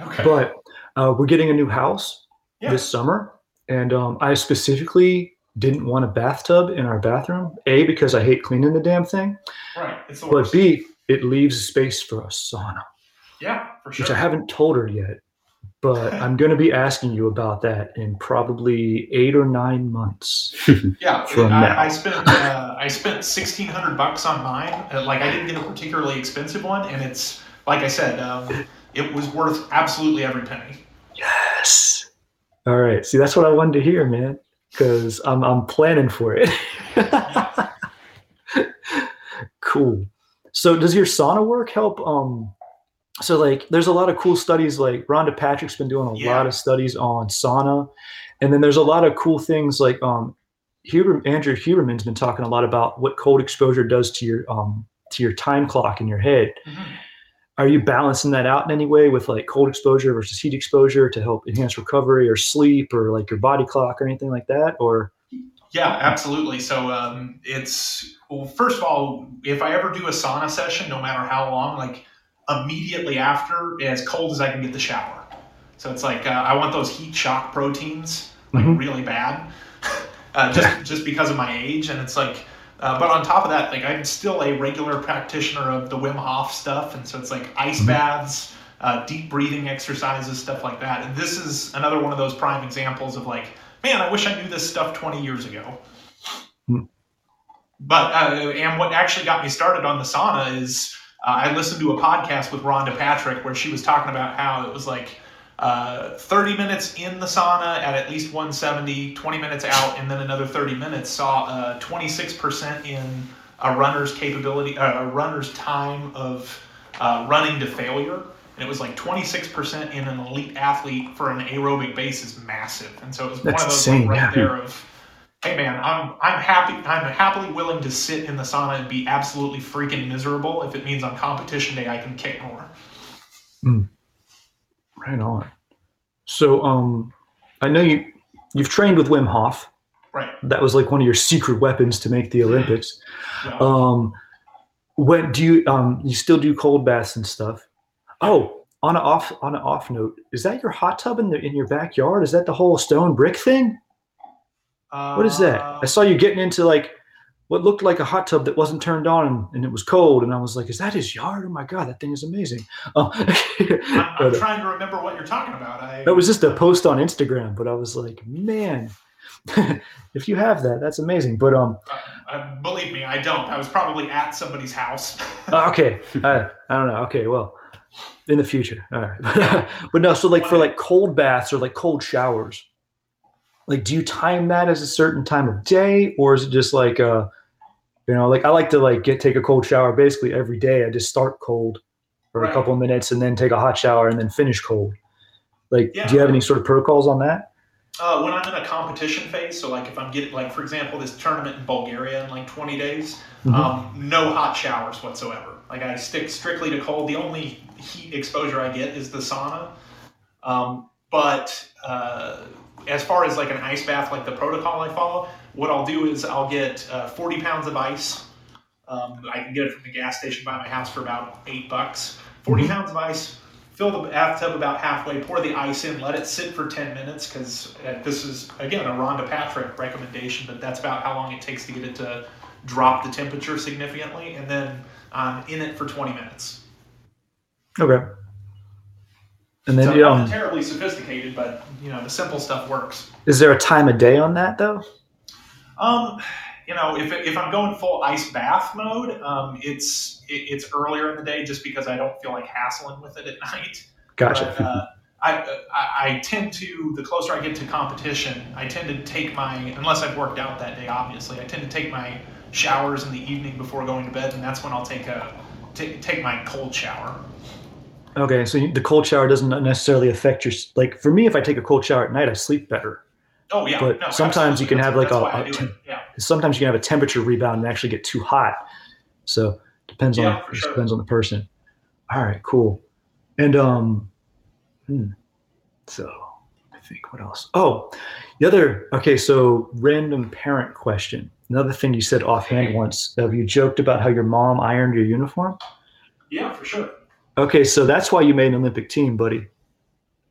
Okay. But uh, we're getting a new house Yeah. this summer, and um, I specifically didn't want a bathtub in our bathroom. A because I hate cleaning the damn thing, right. It's the but worst. B it leaves space for a sauna, yeah, for sure. which I haven't told her yet. But *laughs* I'm going to be asking you about that in probably eight or nine months. *laughs* Yeah, from now. I, I spent uh, I spent sixteen hundred bucks on mine. Uh, like I didn't get a particularly expensive one, and it's like I said, um, it was worth absolutely every penny. Yes. All right. See, that's what I wanted to hear, man. Because I'm I'm planning for it. *laughs* cool. So, does your sauna work help? Um, so like, there's a lot of cool studies. Like Rhonda Patrick's been doing a Yeah. lot of studies on sauna, and then there's a lot of cool things like um, Huber, Andrew Huberman's been talking a lot about what cold exposure does to your um to your time clock in your head are you balancing that out in any way with like cold exposure versus heat exposure to help enhance recovery or sleep or like your body clock or anything like that or Yeah, absolutely. So um, it's well, first of all, if I ever do a sauna session, no matter how long, like immediately after, as cold as I can get the shower. So it's like uh, I want those heat shock proteins like Mhm. really bad, *laughs* uh, just just because of my age, and it's like. Uh, but on top of that, like I'm still a regular practitioner of the Wim Hof stuff, and so it's like ice Mhm. baths, uh, deep breathing exercises, stuff like that. And this is another one of those prime examples of like, man, I wish I knew this stuff 20 years ago. Hmm. But uh, and what actually got me started on the sauna is uh, I listened to a podcast with Rhonda Patrick where she was talking about how it was like uh, 30 minutes in the sauna at at least 170, 20 minutes out, and then another 30 minutes saw uh, 26% in a runner's capability, uh, a runner's time of uh, running to failure. And it was like 26% in an elite athlete for an aerobic base is massive. And so it was one of those like, right yeah. there of, hey man, I'm I'm happy I'm happily willing to sit in the sauna and be absolutely freaking miserable if it means on competition day I can kick more. Right on. So um i know you you've trained with wim hof. Right. that was like one of your secret weapons to make the olympics. Yeah. um when do you um you still do cold baths and stuff. Oh on an off on an off note is that your hot tub in the in your backyard? Is that the whole stone brick thing? What is that? Uh, I saw you getting into like what looked like a hot tub that wasn't turned on and, it was cold, and I was like, "Is that his yard? Oh my god, that thing is amazing!" Oh, *laughs* I'm, I'm uh, trying to remember what you're talking about. I, that was just a post on Instagram, but I was like, "Man, *laughs* if you have that, that's amazing." But um, uh, believe me, I don't. I was probably at somebody's house. uh, okay, I, *laughs* I don't know. Okay, well, in the future, all right. but no, so like for like cold baths or like cold showers, like do you time that as a certain time of day, or is it just like uh, you know, like I like to like get take a cold shower basically every day. I just start cold for Right. a couple of minutes and then take a hot shower and then finish cold. Like, Yeah. do you have any sort of protocols on that? Uh, when I'm in a competition phase, so like if I'm getting like for example this tournament in Bulgaria in like 20 days, Mhm. um, no hot showers whatsoever. Like I stick strictly to cold. The only heat exposure I get is the sauna. Um, but uh, as far as like an ice bath, like the protocol I follow, what I'll do is I'll get uh, 40 pounds of ice. Um, I can get it from the gas station by my house for about eight bucks. 40 Mhm. pounds of ice. Fill the bathtub about halfway. Pour the ice in. Let it sit for 10 minutes because uh, this is again a Rhonda Patrick recommendation, but that's about how long it takes to get it to drop the temperature significantly, and then um, in it for 20 minutes. Okay. And then, so um, not terribly sophisticated, but you know the simple stuff works. is there a time of day on that though? Um, you know, if, if I'm going full ice bath mode, um, it's it, it's earlier in the day just because I don't feel like hassling with it at *laughs* night. Gotcha. But, uh, I, I I tend to the closer I get to competition, I tend to take my unless I've worked out that day. Obviously, I tend to take my showers in the evening before going to bed, and that's when I'll take a take, take my cold shower. Okay, so the cold shower doesn't necessarily affect your like. For me, if I take a cold shower at night, I sleep better. Oh yeah, But no, sometimes you can absolutely. have, like, That's a- a do temp- it. Yeah, Sometimes you can have a temperature rebound and actually get too hot. So depends Yeah, on sure. depends on the person. All right, cool. And um, So I think what else? Oh, the other okay. So random parent question. Another thing you said offhand once. Have you joked about how your mom ironed your uniform? Yeah, for sure. Okay, so that's why you made an Olympic team, buddy.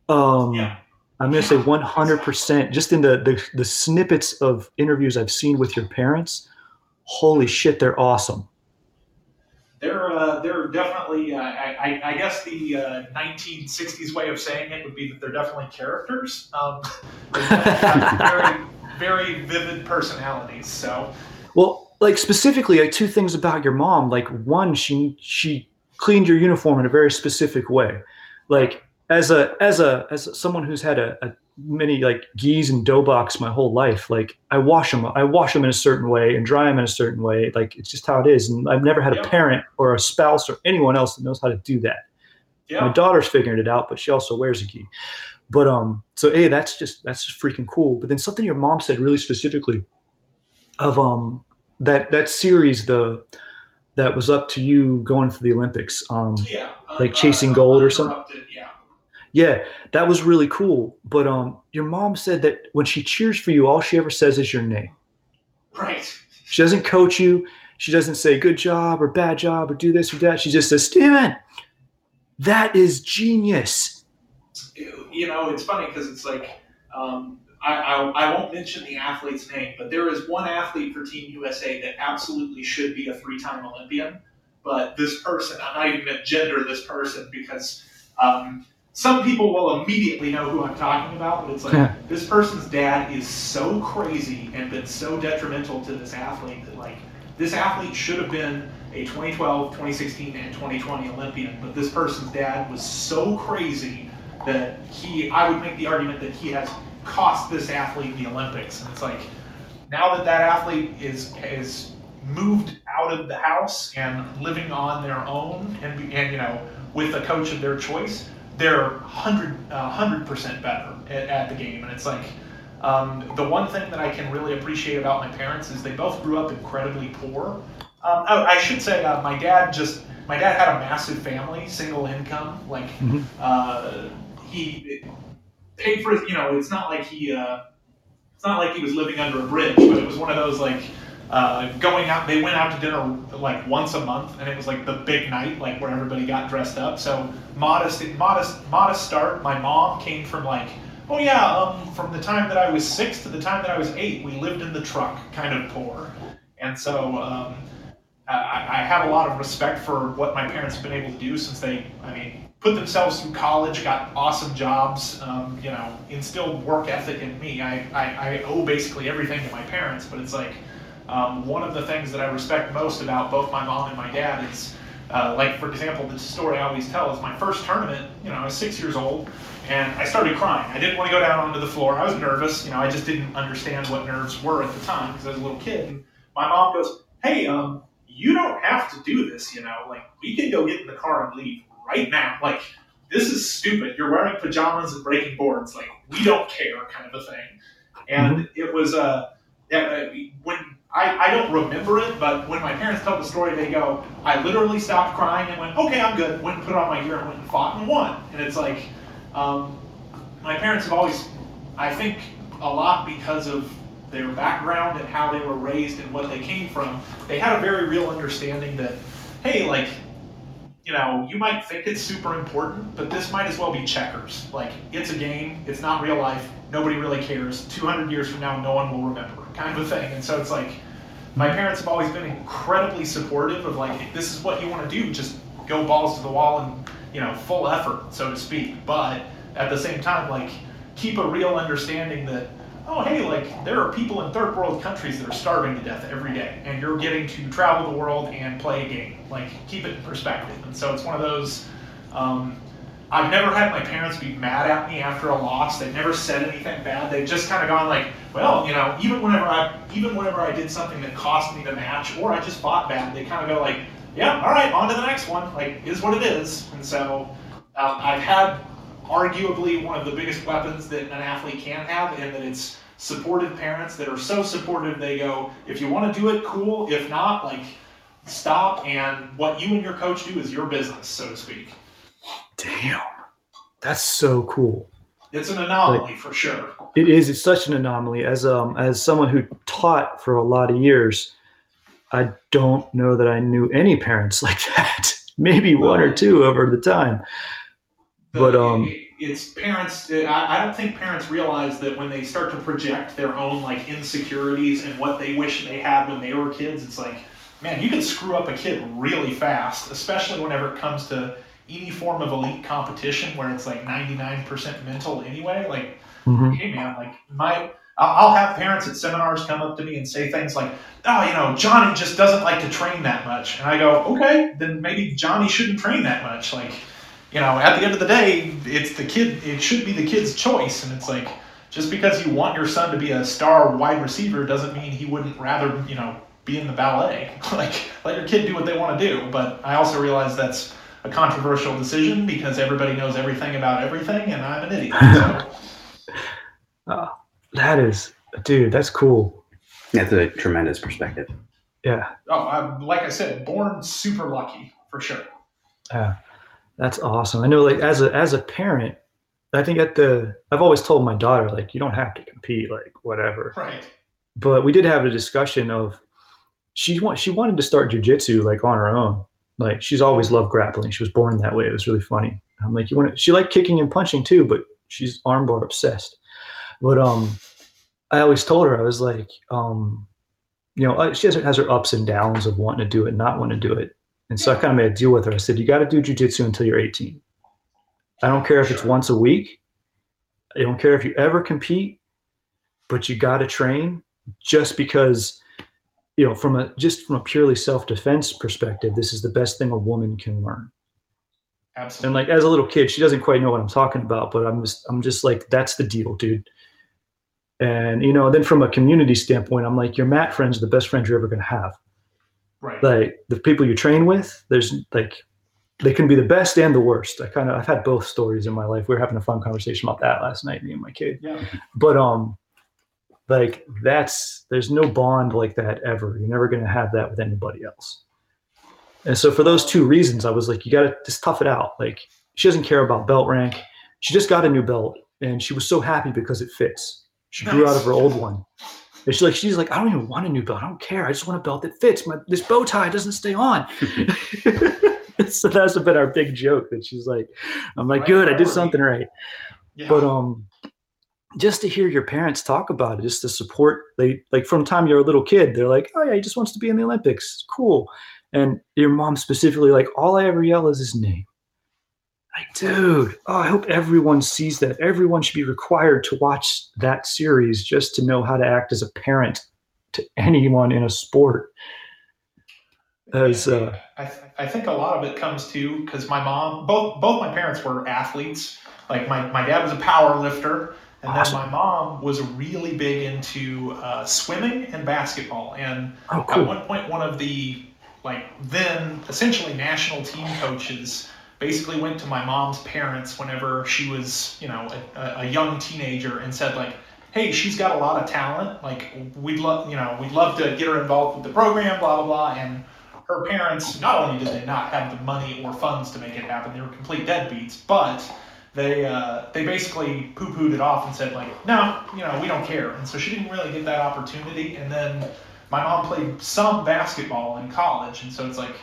Um, Yeah. I'm gonna say 100%. Just in the, the the snippets of interviews I've seen with your parents, holy shit, they're awesome. They're uh, they're definitely. Uh, I, I- guess the uh, 1960s way of saying it would be that they're definitely characters. Um, *laughs* very very vivid personalities. So Well, like specifically, like two things about your mom. Like one, she she cleaned your uniform in a very specific way. Like as a as a as someone who's had a, a many like gis and doboks my whole life. Like I wash them, I wash them in a certain way and dry them in a certain way. Like it's just how it is. And I've never had a parent or a spouse or anyone else that knows how to do that. Yeah. My daughter's figuring it out, but she also wears a gi. But um, so hey, that's just that's just freaking cool. But then something your mom said really specifically of um that that series the that was up to you going for the Olympics. Um, yeah. Like chasing gold or something? Yeah. Yeah, that was really cool. But um, your mom said that when she cheers for you, all she ever says is your name. Right. She doesn't coach you. She doesn't say good job or bad job or do this or that. She just says, Stephen, that is genius. you know, it's funny because it's like um, I, I I won't mention the athlete's name, but there is one athlete for Team USA that absolutely should be a three-time Olympian. But this person, I'm not even going to gender this person because um, some people will immediately know who I'm talking about. But it's like Yeah. this person's dad is so crazy and been so detrimental to this athlete that like this athlete should have been a 2012, 2016, and 2020 Olympian. But this person's dad was so crazy that he I would make the argument that he has cost this athlete the Olympics. And it's like now that that athlete is is moved out of the house and living on their own and and you know with a coach of their choice, they're hundred hundred percent better at, at the game. And it's like um, the one thing that I can really appreciate about my parents is they both grew up incredibly poor. Um, oh, I should say uh, my dad just my dad had a massive family, single income, like Mhm. uh, he paid for his, you know, it's not like he, uh, it's not like he was living under a bridge, but it was one of those like uh, going out. They went out to dinner like once a month, and it was like the big night, like where everybody got dressed up. So modest, modest, modest start. My mom came from like, oh yeah, um, from the time that I was six to the time that I was eight, we lived in the truck, kind of poor, and so. Um, I, I have a lot of respect for what my parents have been able to do since they, I mean, put themselves through college, got awesome jobs, um, you know, instilled work ethic in me. I, I, I owe basically everything to my parents, but it's like um, one of the things that I respect most about both my mom and my dad is, uh, like, for example, the story I always tell is my first tournament, you know, I was six years old and I started crying. I didn't want to go down onto the floor. I was nervous. You know, I just didn't understand what nerves were at the time because I was a little kid. And my mom goes, hey, um, you don't have to do this, you know, like we can go get in the car and leave right now. Like this is stupid. You're wearing pajamas and breaking boards. Like we don't care, kind of a thing. And it was uh, yeah, uh, when I, I don't remember it, but when my parents tell the story, they go, I literally stopped crying and went, okay, I'm good. Went and put on my gear and went and fought and won. And it's like, um, my parents have always, I think, a lot because of their background and how they were raised and what they came from, they had a very real understanding that, hey, like, you know, you might think it's super important, but this might as well be checkers. Like, it's a game, it's not real life, nobody really cares. 200 years from now, no one will remember, kind of a thing. And so it's like, my parents have always been incredibly supportive of, like, if this is what you want to do, just go balls to the wall and, you know, full effort, so to speak. But at the same time, like, keep a real understanding that, oh, hey, like, there are people in third world countries that are starving to death every day, and you're getting to travel the world and play a game. Like, keep it in perspective. And so it's one of those, um, I've never had my parents be mad at me after a loss. They've never said anything bad. They've just kind of gone like, well, you know, even whenever I, even whenever I did something that cost me the match, or I just fought bad, they kind of go like, yeah, all right, on to the next one. Like, is what it is. And so, um, I've had arguably one of the biggest weapons that an athlete can have, and that it's supportive parents that are so supportive. They go, if you want to do it, cool. If not, like, stop. And what you and your coach do is your business, so to speak. Damn. That's so cool. It's an anomaly for sure. It is. It's such an anomaly. As um as someone who taught for a lot of years, I don't know that I knew any parents *laughs* like that. Maybe one or two over the time. But, um, it's parents. I, I don't think parents realize that when they start to project their own like insecurities and what they wish they had when they were kids, it's like, man, you can screw up a kid really fast, especially whenever it comes to any form of elite competition where it's like 99% mental anyway. Like, Mhm. hey man, like my. I'll I'll have parents at seminars come up to me and say things like, "Oh, you know, Johnny just doesn't like to train that much," and I go, "Okay, then maybe Johnny shouldn't train that much." Like, you know, at the end of the day, it's the kid. It should be the kid's choice, and it's like just because you want your son to be a star wide receiver doesn't mean he wouldn't rather, you know, be in the ballet. *laughs* like, let your kid do what they want to do. But I also realize that's a controversial decision because everybody knows everything about everything, and I'm an idiot. So, *laughs* ah, That is, dude. That's cool. That's a tremendous perspective. Yeah. oh, I'm, like I said, born super lucky for sure. Yeah, that's awesome. I know, like as a as a parent, I think at the I've always told my daughter like you don't have to compete, like whatever. Right. But we did have a discussion of she want she wanted to start jujitsu like on her own. Like she's always loved grappling. She was born that way. It was really funny. I'm like, you want to? She liked kicking and punching too, but she's armbar obsessed. But um, I always told her I was like, um, you know, uh, she has, has her ups and downs of wanting to do it, not wanting to do it. And so I kind of made a deal with her. I said, you got to do jujitsu until you're 18. I don't care if it's once a week. I don't care if you ever compete, but you got to train just because, you know, from a just from a purely self-defense perspective, this is the best thing a woman can learn. Absolutely. And like as a little kid, she doesn't quite know what I'm talking about, but I'm just I'm just like, that's the deal, dude. And you know, then from a community standpoint, I'm like, your mat friends are the best friends you're ever gonna have. Right. Like the people you train with, there's like they can be the best and the worst. I kind of I've had both stories in my life. We were having a fun conversation about that last night, me and my kid. yeah. But um like that's there's no bond like that ever. You're never gonna have that with anybody else. And so for those two reasons, I was like, you gotta just tough it out. Like she doesn't care about belt rank. She just got a new belt and she was so happy because it fits. She grew out of her old one. And she's like, she's like, I don't even want a new belt. I don't care. I just want a belt that fits. My this bow tie doesn't stay on. *laughs* so that's been our big joke that she's like, I'm like, Right good, I did something right. Yeah. But um just to hear your parents talk about it, just to support they like from the time you're a little kid, they're like, Oh yeah, he just wants to be in the Olympics. Cool. And your mom specifically, like, all I ever yell is his name. Like, dude, oh, I hope everyone sees that. Everyone should be required to watch that series just to know how to act as a parent to anyone in a sport. As uh, I, th- I think a lot of it comes to because my mom, both both my parents were athletes. Like my, my dad was a power lifter, and Awesome. then my mom was really big into uh, swimming and basketball. And oh, at one point, one of the like then essentially national team coaches basically went to my mom's parents whenever she was you know a, a young teenager and said like hey she's got a lot of talent. Like we'd love you know we'd love to get her involved with the program blah blah blah. And her parents not only did they not have the money or funds to make it happen they were complete deadbeats but they uh, they basically poo-pooed it off and said like no you know we don't care. And so she didn't really get that opportunity. And then my mom played some basketball in college. And so it's like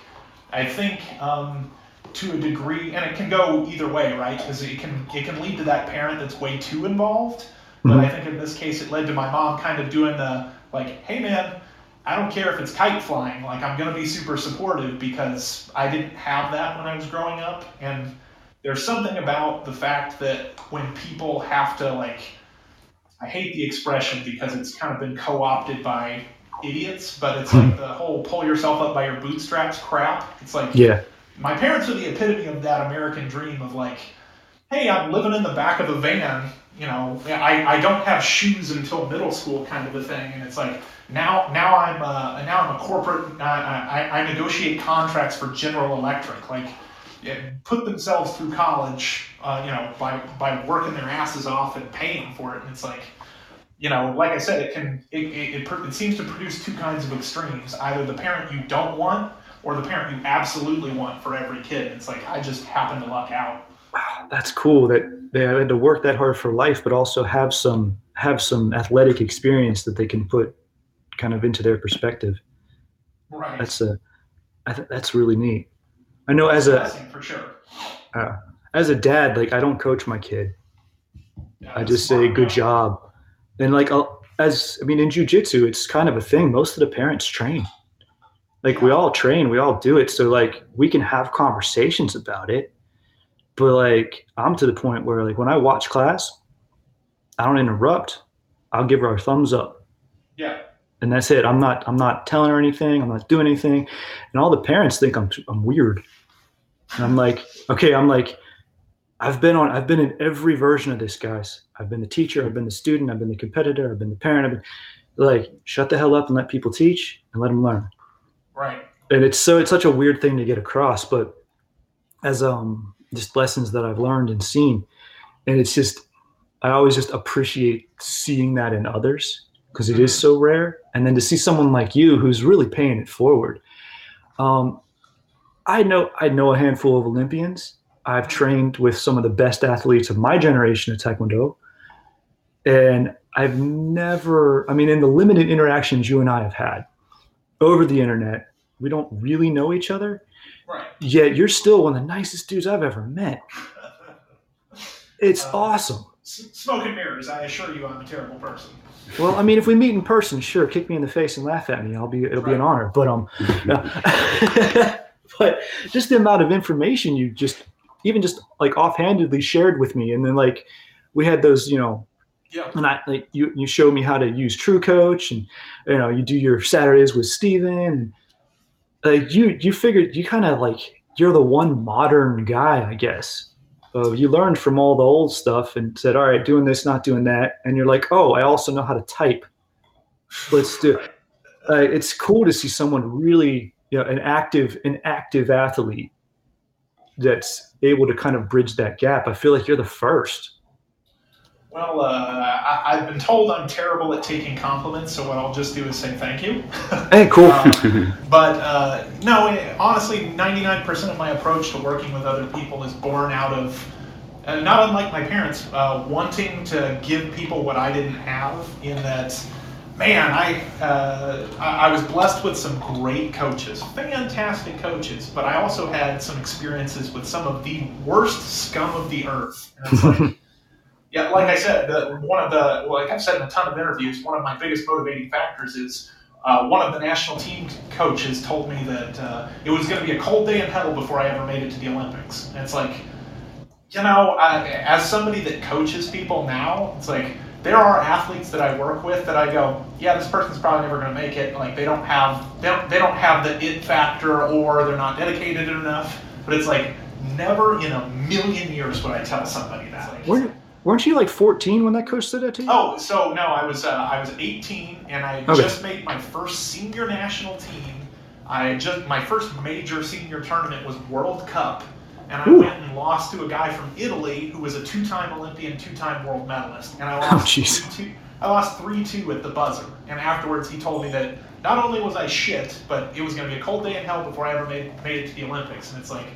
i think um, to a degree and it can go either way right? Because it can it can lead to that parent that's way too involved. But Mhm. i think in this case it led to my mom kind of doing the like hey man i don't care if it's kite flying like i'm going to be super supportive because i didn't have that when i was growing up. And there's something about the fact that when people have to like i hate the expression because it's kind of been co-opted by idiots but it's like the whole pull yourself up by your bootstraps crap. It's like Yeah. My parents are the epitome of that American dream of like, hey, I'm living in the back of a van. You know, I, I don't have shoes until middle school, kind of a thing. And it's like now now I'm uh, now I'm a corporate. I, I, I negotiate contracts for General Electric. Like, put themselves through college. Uh, you know, by by working their asses off and paying for it. And it's like. You know, like I said, it can it, it, it, it seems to produce two kinds of extremes. Either the parent you don't want, or the parent you absolutely want for every kid. It's like I just happen to luck out. wow, that's cool that they had to work that hard for life, but also have some have some athletic experience that they can put kind of into their perspective. Right. That's a I th- that's really neat. I know as a for sure. Uh, as a dad, like I don't coach my kid. Yeah, I just say good job. And like I'll, as I mean in jujitsu, it's kind of a thing. Most of the parents train. Like we all train, we all do it. So like we can have conversations about it. But like I'm to the point where like when I watch class, I don't interrupt. I'll give her a thumbs up. Yeah. And that's it. I'm not I'm not telling her anything. I'm not doing anything. And all the parents think I'm I'm weird. And I'm like, okay, I'm like, I've been on, I've been in every version of this, guys. I've been the teacher, I've been the student, I've been the competitor, I've been the parent. I've been like, shut the hell up and let people teach and let them learn. Right. And it's so it's such a weird thing to get across, but as um just lessons that I've learned and seen, and it's just I always just appreciate seeing that in others because it is so rare, and then to see someone like you who's really paying it forward. Um, I know I know a handful of Olympians. I've trained with some of the best athletes of my generation of Taekwondo. And I've never, I mean, in the limited interactions you and I have had over the internet, we don't really know each other. Right. Yet you're still one of the nicest dudes I've ever met. It's Uh, awesome. S- Smoke and mirrors. I assure you, I'm a terrible person. Well, I mean, if we meet in person, sure, kick me in the face and laugh at me. I'll be, it'll be an honor. But um, *laughs* but just the amount of information you just, even just like offhandedly shared with me, and then like we had those, you know, Yeah. and I like you, you showed me how to use True Coach, and you know, you do your Saturdays with Stephen, and like you, you figured you kind of like you're the one modern guy, I guess. Uh, you learned from all the old stuff and said, all right, doing this, not doing that. And you're like, oh, I also know how to type. Let's do it. Uh, it's cool to see someone really, you know, an active, an active athlete that's able to kind of bridge that gap. I feel like you're the first. Well, uh, I, I've been told I'm terrible at taking compliments, so what I'll just do is say thank you. *laughs* Hey, cool. Um, but uh, no, it, honestly, 99% of my approach to working with other people is born out of, uh, not unlike my parents, uh, wanting to give people what I didn't have. In that, man, I, uh, I I was blessed with some great coaches, fantastic coaches, but I also had some experiences with some of the worst scum of the earth. *laughs* Yeah, like I said, the, one of the like I've said in a ton of interviews, one of my biggest motivating factors is uh, one of the national team coaches told me that uh, it was going to be a cold day in hell before I ever made it to the Olympics. And it's like, you know, I, as somebody that coaches people now, it's like there are athletes that I work with that I go, yeah, this person's probably never going to make it. Like they don't have they don't, they don't have the it factor or they're not dedicated enough. But it's like never in a million years would I tell somebody that. Like, Weren't, you like 14 when that coach said that to you? Oh, so no, I was uh, I was 18 and I Okay. just made my first senior national team. I just my first major senior tournament was World Cup, and I Ooh. went and lost to a guy from Italy who was a two-time Olympian, two-time world medalist, and I Oh, lost. I lost three two at the buzzer, and afterwards he told me that not only was I shit, but it was going to be a cold day in hell before I ever made made it to the Olympics, and it's like.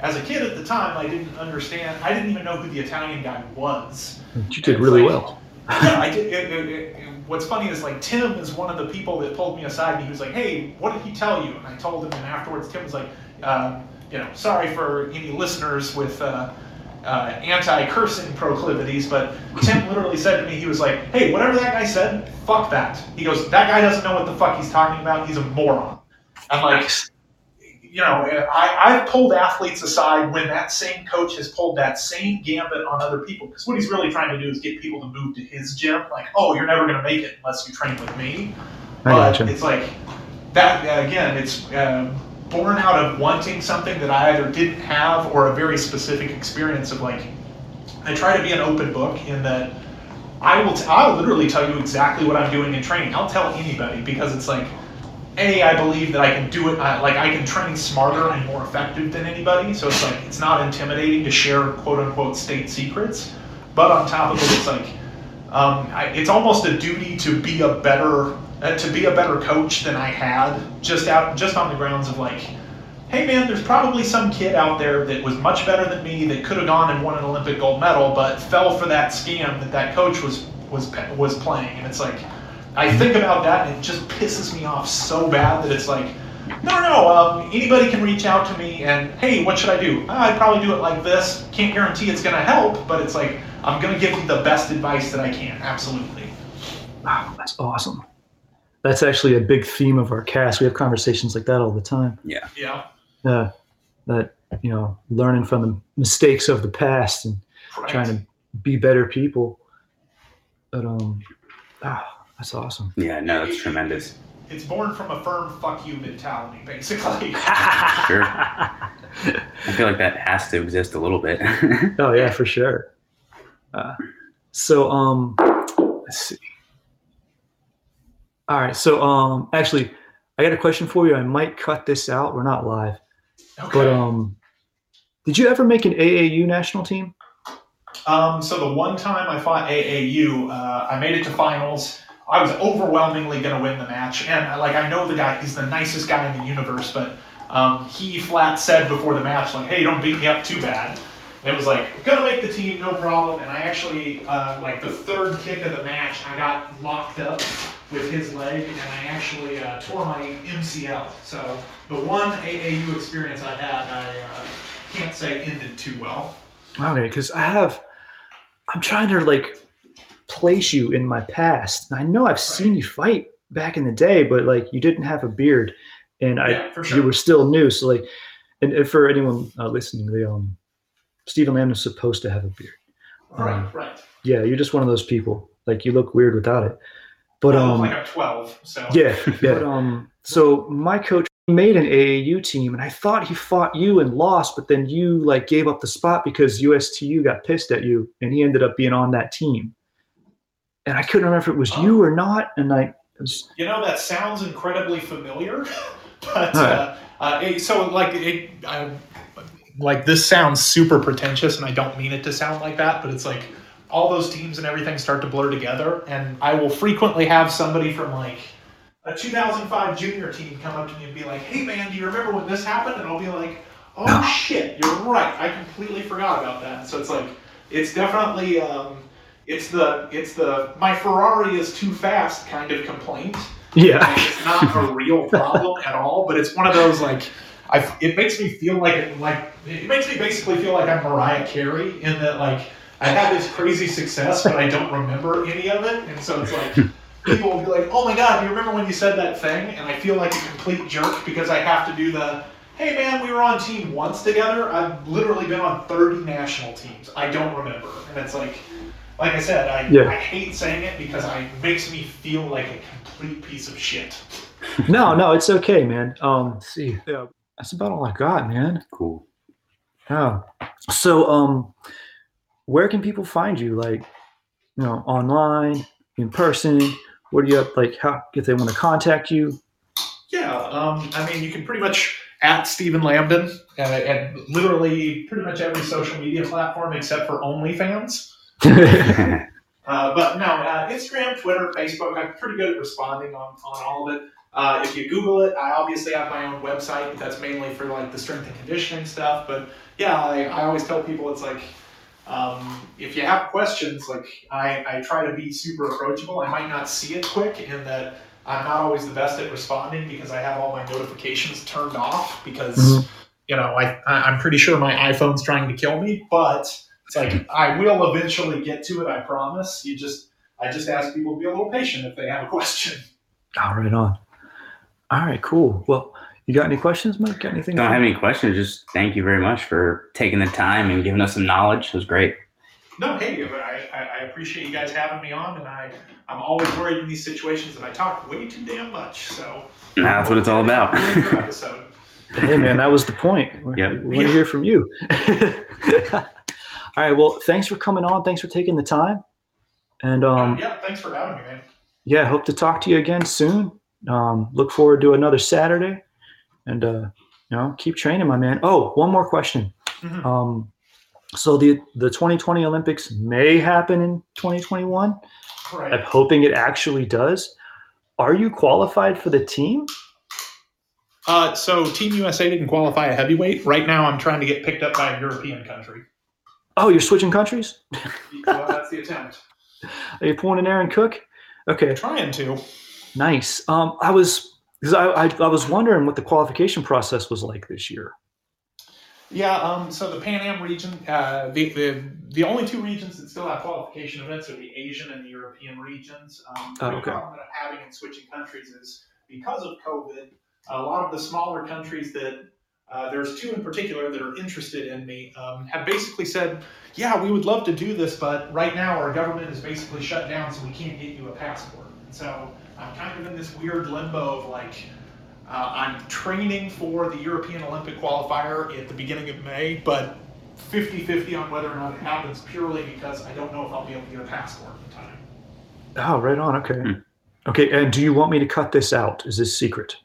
As a kid at the time, I didn't understand. I didn't even know who the Italian guy was. You did really well. Yeah, I did. It, it, it, what's funny is like Tim is one of the people that pulled me aside and he was like, "Hey, what did he tell you?" And I told him, and afterwards Tim was like, uh, "You know, sorry for any listeners with uh, uh, anti-cursing proclivities, but Tim literally said to me, he was like, "Hey, whatever that guy said, fuck that." He goes, "That guy doesn't know what the fuck he's talking about. He's a moron." I'm like, you know, I, I've pulled athletes aside when that same coach has pulled that same gambit on other people. Because what he's really trying to do is get people to move to his gym. Like, oh, you're never going to make it unless you train with me. I but gotcha. it's like that uh, again. It's um, born out of wanting something that I either didn't have or a very specific experience of like. I try to be an open book in that I will. T- I'll literally tell you exactly what I'm doing in training. I'll tell anybody because it's like a, I believe that I can do it. I, like I can train smarter and more effective than anybody. So it's like it's not intimidating to share quote unquote state secrets. But on top of it, it's like um, I, it's almost a duty to be a better uh, to be a better coach than I had. Just out just on the grounds of like hey man, there's probably some kid out there that was much better than me that could have gone and won an Olympic gold medal, but fell for that scam that that coach was was was playing. And it's like, I think about that and it just pisses me off so bad that it's like, no, no, um, anybody can reach out to me and hey, what should I do? Ah, I'd probably do it like this. Can't guarantee it's gonna help, but it's like I'm gonna give you the best advice that I can. Absolutely. Wow, that's awesome. That's actually a big theme of our cast. We have conversations like that all the time. Yeah. Yeah. Uh, that you know, learning from the mistakes of the past and Right. trying to be better people. But um, ah, that's awesome. Yeah, no, that's tremendous. It's born from a firm fuck you mentality, basically. *laughs* Sure. I feel like that has to exist a little bit. *laughs* Oh yeah, for sure. Uh, so um, let's see. All right, so um, actually, I got a question for you. I might cut this out. We're not live, Okay. but um, did you ever make an AAU national team? Um, so the one time I fought AAU, uh, I made it to finals. I was overwhelmingly going to win the match, and like I know the guy, he's the nicest guy in the universe, but um, he flat said before the match, like, "Hey, don't beat me up too bad." And it was like, "Gonna make the team, no problem." And I actually, uh, like the third kick of the match, I got locked up with his leg, and I actually uh, tore my MCL. So the one AAU experience I had, I uh, can't say ended too well. Okay, because I have, I'm trying to like place you in my past. And I know I've seen you fight back in the day, but like you didn't have a beard, and I Yeah, for you were still new. So like, and, and for anyone uh, listening, the um, Stephen Lamb is supposed to have a beard. Right, Um, right. Yeah, you're just one of those people. Like you look weird without it. But look um, like I'm 12, so yeah, *laughs* yeah. But, um, so my coach made an AAU team, and I thought he fought you and lost, but then you like gave up the spot because USTU got pissed at you, and he ended up being on that team. And I couldn't remember if it was you or not, and I was you know that sounds incredibly familiar, *laughs* but Alright. uh, uh, it- so like it, I, like this sounds super pretentious, and I don't mean it to sound like that, but it's like all those teams and everything start to blur together, and I will frequently have somebody from like a 2005 junior team come up to me and be like, "Hey man, do you remember when this happened?" And I'll be like, "Oh shit, you're right. I completely forgot about that." So it's like it's definitely um, it's the it's the my Ferrari is too fast kind of complaint. yeah, Like, it's not a real problem at all, but it's one of those like I. It makes me feel like it, like it makes me basically feel like I'm Mariah Carey in that like I had this crazy success, but I don't remember any of it, and so it's like. *laughs* People will be like, "Oh my God, do you remember when you said that thing?" And I feel like a complete jerk because I have to do the, "Hey man, we were on team once together." I've literally been on 30 national teams. I don't remember, and it's like, like I said, I, Yeah. I hate saying it because I, it makes me feel like a complete piece of shit. *laughs* no, no, it's okay, man. Um, let's see, yeah, that's about all I got, man. cool. Yeah. So, um, where can people find you? Like, you know, online, in person. What do you have? Like, how if they want to contact you? Yeah, um, I mean, you can pretty much at Stephen Lambdin uh, at literally pretty much every social media platform except for OnlyFans. *laughs* *laughs* Uh, but no, uh, Instagram, Twitter, Facebook, I'm pretty good at responding on, on all of it. Uh, if you Google it, I obviously have my own website, that's mainly for like the strength and conditioning stuff. But yeah, I, I always tell people it's like, um, if you have questions, like I, I try to be super approachable. I might not see it quick in that I'm not always the best at responding because I have all my notifications turned off because, Mhm. you know, I, I- I'm pretty sure my iPhone's trying to kill me, but it's like I will eventually get to it. I promise. You just, I just ask people to be a little patient if they have a question. All right, on. All right, cool. Well, you got any questions, Mike? Got anything? Don't have any questions. Just thank you very much for taking the time and giving us some knowledge. It was great. No, hey, but I, I, I appreciate you guys having me on, and I, I'm always worried in these situations that I talk way too damn much. So And that's what it's all about. Good. Hey, man, that was the point. We, Yep. we want to hear from you. *laughs* all right. Well, thanks for coming on. Thanks for taking the time. And um, yeah, thanks for having me, man. yeah, hope to talk to you again soon. Um, look forward to another Saturday, and uh, you know, keep training, my man. Oh, one more question. Mhm. Um, so the the 2020 Olympics may happen in 2021. I'm hoping it actually does. Are you qualified for the team? Uh, so Team USA didn't qualify a heavyweight. Right now, I'm trying to get picked up by a European country. Oh, you're switching countries? *laughs* well, that's the attempt. Are you pulling an Aaron Cook? Okay, Trying to. nice. Um, I was because I, I I was wondering what the qualification process was like this year. Yeah, um, so the Pan Am region, uh, the, the the only two regions that still have qualification events are the Asian and the European regions. Um, the Oh, okay. problem that I'm having in switching countries is because of COVID, a lot of the smaller countries that uh, there's two in particular that are interested in me um, have basically said, yeah, we would love to do this, but right now our government is basically shut down, so we can't get you a passport. And so I'm kind of in this weird limbo of like, uh, I'm training for the European Olympic qualifier at the beginning of May, but 50 50 on whether or not it happens purely because I don't know if I'll be able to get a passport in time. Oh, right on. Okay. Hmm. Okay, and do you want me to cut this out? Is this secret?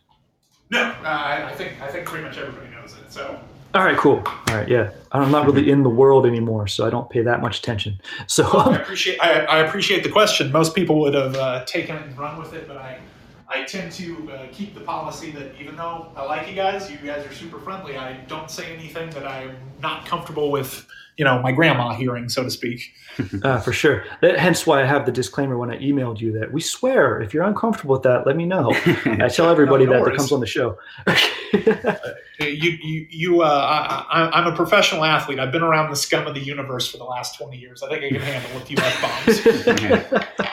No, uh, I, I think I think pretty much everybody knows it. So All right, cool. All right, yeah. I'm not really in the world anymore, so I don't pay that much attention. So, I appreciate I, I appreciate the question. Most people would have uh, taken it and run with it, but I I tend to uh, keep the policy that even though I like you guys, you guys are super friendly. I don't say anything that I'm not comfortable with. You know, my grandma hearing, so to speak. uh, *laughs* for sure. That, hence why I have the disclaimer when I emailed you that we swear if you're uncomfortable with that, let me know. I tell *laughs* everybody No that that worries. comes on the show. *laughs* You, you, you. Uh, I, I, I'm a professional athlete. I've been around the scum of the universe for the last 20 years. I think I can handle a few f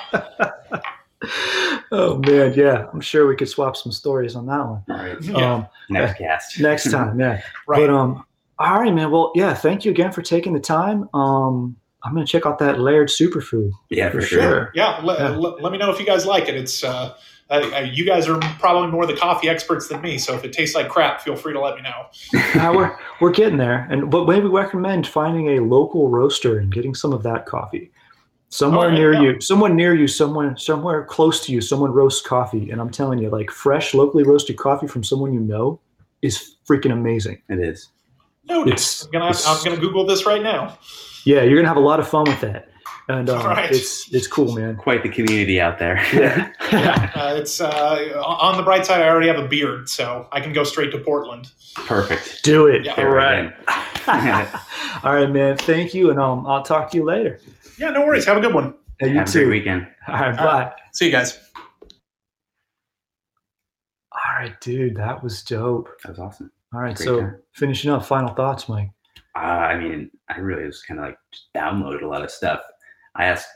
bombs. oh man, yeah. I'm sure we could swap some stories on that one. All right. Yeah. Um, Next cast. next time, yeah. Right. But um, all right, man. Well, yeah. Thank you again for taking the time. Um, I'm gonna check out that layered superfood. Yeah, For for sure. sure. yeah, le- Yeah. le- let me know if you guys like it. It's uh, you guys are probably more the coffee experts than me. So if it tastes like crap, feel free to let me know. *laughs* Uh, we're we're getting there, and but maybe recommend finding a local roaster and getting some of that coffee. Somewhere Alright, near yeah. you, someone near you, someone somewhere close to you, someone roasts coffee, and I'm telling you, like fresh, locally roasted coffee from someone you know is freaking amazing. It is. Noted. It's- I'm gonna I'm gonna Google this right now. Yeah, you're gonna have a lot of fun with that, and um, Alright. it's it's cool, man. Quite the community out there. *laughs* Yeah. Yeah, uh, it's uh, on the bright side. I already have a beard, so I can go straight to Portland. Perfect. Do it. Yeah. All right. *laughs* *laughs* All right, man. Thank you, and um, I'll talk to you later. Yeah, no worries. Have a good one. Yeah, you Have a too. great weekend. All right, All bye. See you guys. All right, dude, that was dope. That was awesome. All right, so time. finishing up, final thoughts, Mike. Uh, I mean, I really just kind of like downloaded a lot of stuff. I asked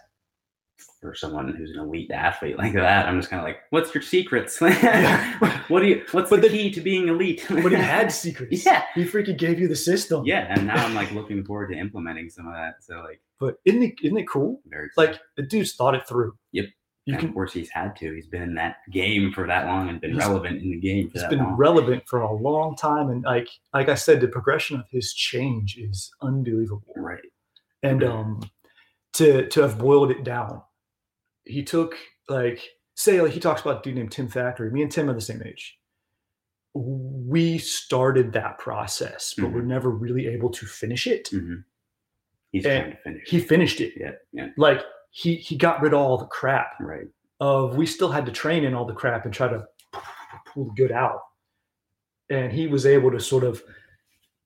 for someone who's an elite athlete like that. I'm just kind of like, what's your secrets? *laughs* *laughs* what do you? What's But the the- key to being elite? *laughs* But he had secrets. Yeah. He freaking gave you the system. yeah, and now I'm like looking forward to implementing some of that. So like, But isn't it, isn't it cool? very excited. Like, the dude's thought it through. Yep. You and can, of course, he's had to. He's been in that game for that long and been relevant in the game for it's that been long. relevant for a long time. And like, like I said, the progression of his change is unbelievable. right. and um to to have boiled it down he took like say like he talks about a dude named tim factory me and tim are the same age we started that process but we're never really able to finish it hmm He's And trying to finish. he finished it yeah. Yeah. like he he got rid of all the crap Right. of we still had to train in all the crap and try to pull the good out and he was able to sort of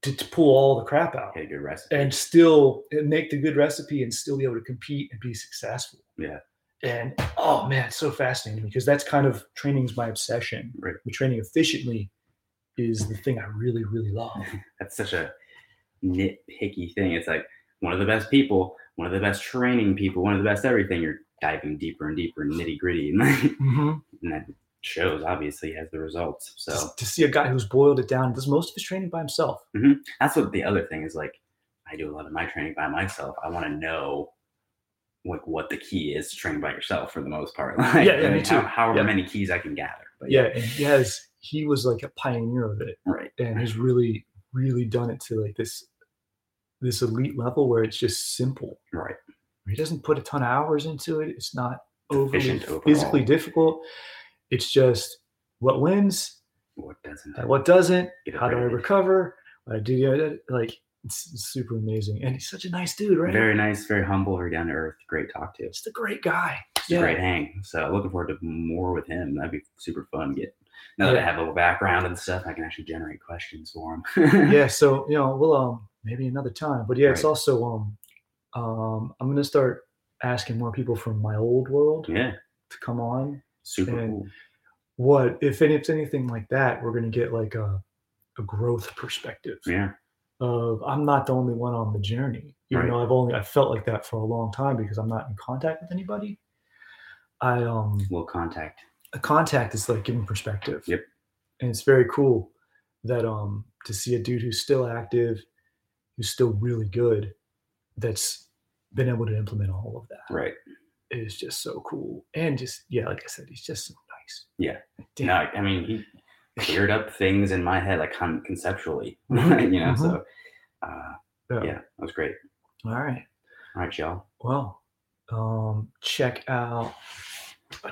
to, to pull all the crap out a good recipe. and still make the good recipe and still be able to compete and be successful. Yeah. And oh man, it's so fascinating because that's kind of training's my obsession. Right. But training efficiently is the thing I really, really love. *laughs* that's such a nitpicky thing. It's like one of the best people, one of the best training people, one of the best everything. You're diving deeper and deeper, nitty gritty, and, *laughs* Mhm. and that shows obviously has the results. So Just to see a guy who's boiled it down, does most of his training by himself. that's what the other thing is. Like I do a lot of my training by myself. I want to know like what the key is to train by yourself for the most part. *laughs* Like, Yeah, yeah, me like, how- too. however Yeah. many keys I can gather. But Yeah, and he has he was like a pioneer of it right. and has really, really done it to like this this elite level where it's just simple. Right. He doesn't put a ton of hours into it. It's not overly physically difficult. It's just what wins, What doesn't? what doesn't, how do I recover, what I do. yeah, Like it's, it's super amazing, and he's such a nice dude, right? Very nice, very humble, very down to earth, great talk to. Just a great guy. Just a great hang. So looking forward to more with him. That'd be super fun. Get now that I have a little background and stuff, I can actually generate questions for him. *laughs* yeah, so you know, we'll um maybe another time. But yeah, it's also um um I'm gonna start asking more people from my old world yeah, to come on. super And- cool. What if it's anything like that, we're gonna get like a a growth perspective Yeah, of I'm not the only one on the journey. Even Right. though I've only I felt like that for a long time because I'm not in contact with anybody. I um we'll contact. a contact is like giving perspective. Yep. And it's very cool that um to see a dude who's still active, who's still really good, that's been able to implement all of that. Right. It is just so cool. And just yeah, like I said, he's just so nice. Yeah. Damn. No, I mean, he cleared up things in my head, like con- conceptually, *laughs* you know. mhm. So, uh, Yeah. yeah, that was great. All right. All right, y'all. Well, um, check out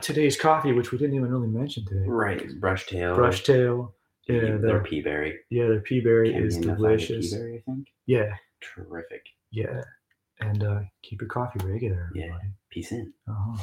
today's coffee, which we didn't even really mention today. Right, it's brush tail. Brush tail. Yeah, their their pea berry. yeah, their pea berry is delicious. Pea berry, I think. Yeah, Terrific. yeah. And uh, keep your coffee regular, Yeah. everybody. Peace in. Uh-huh.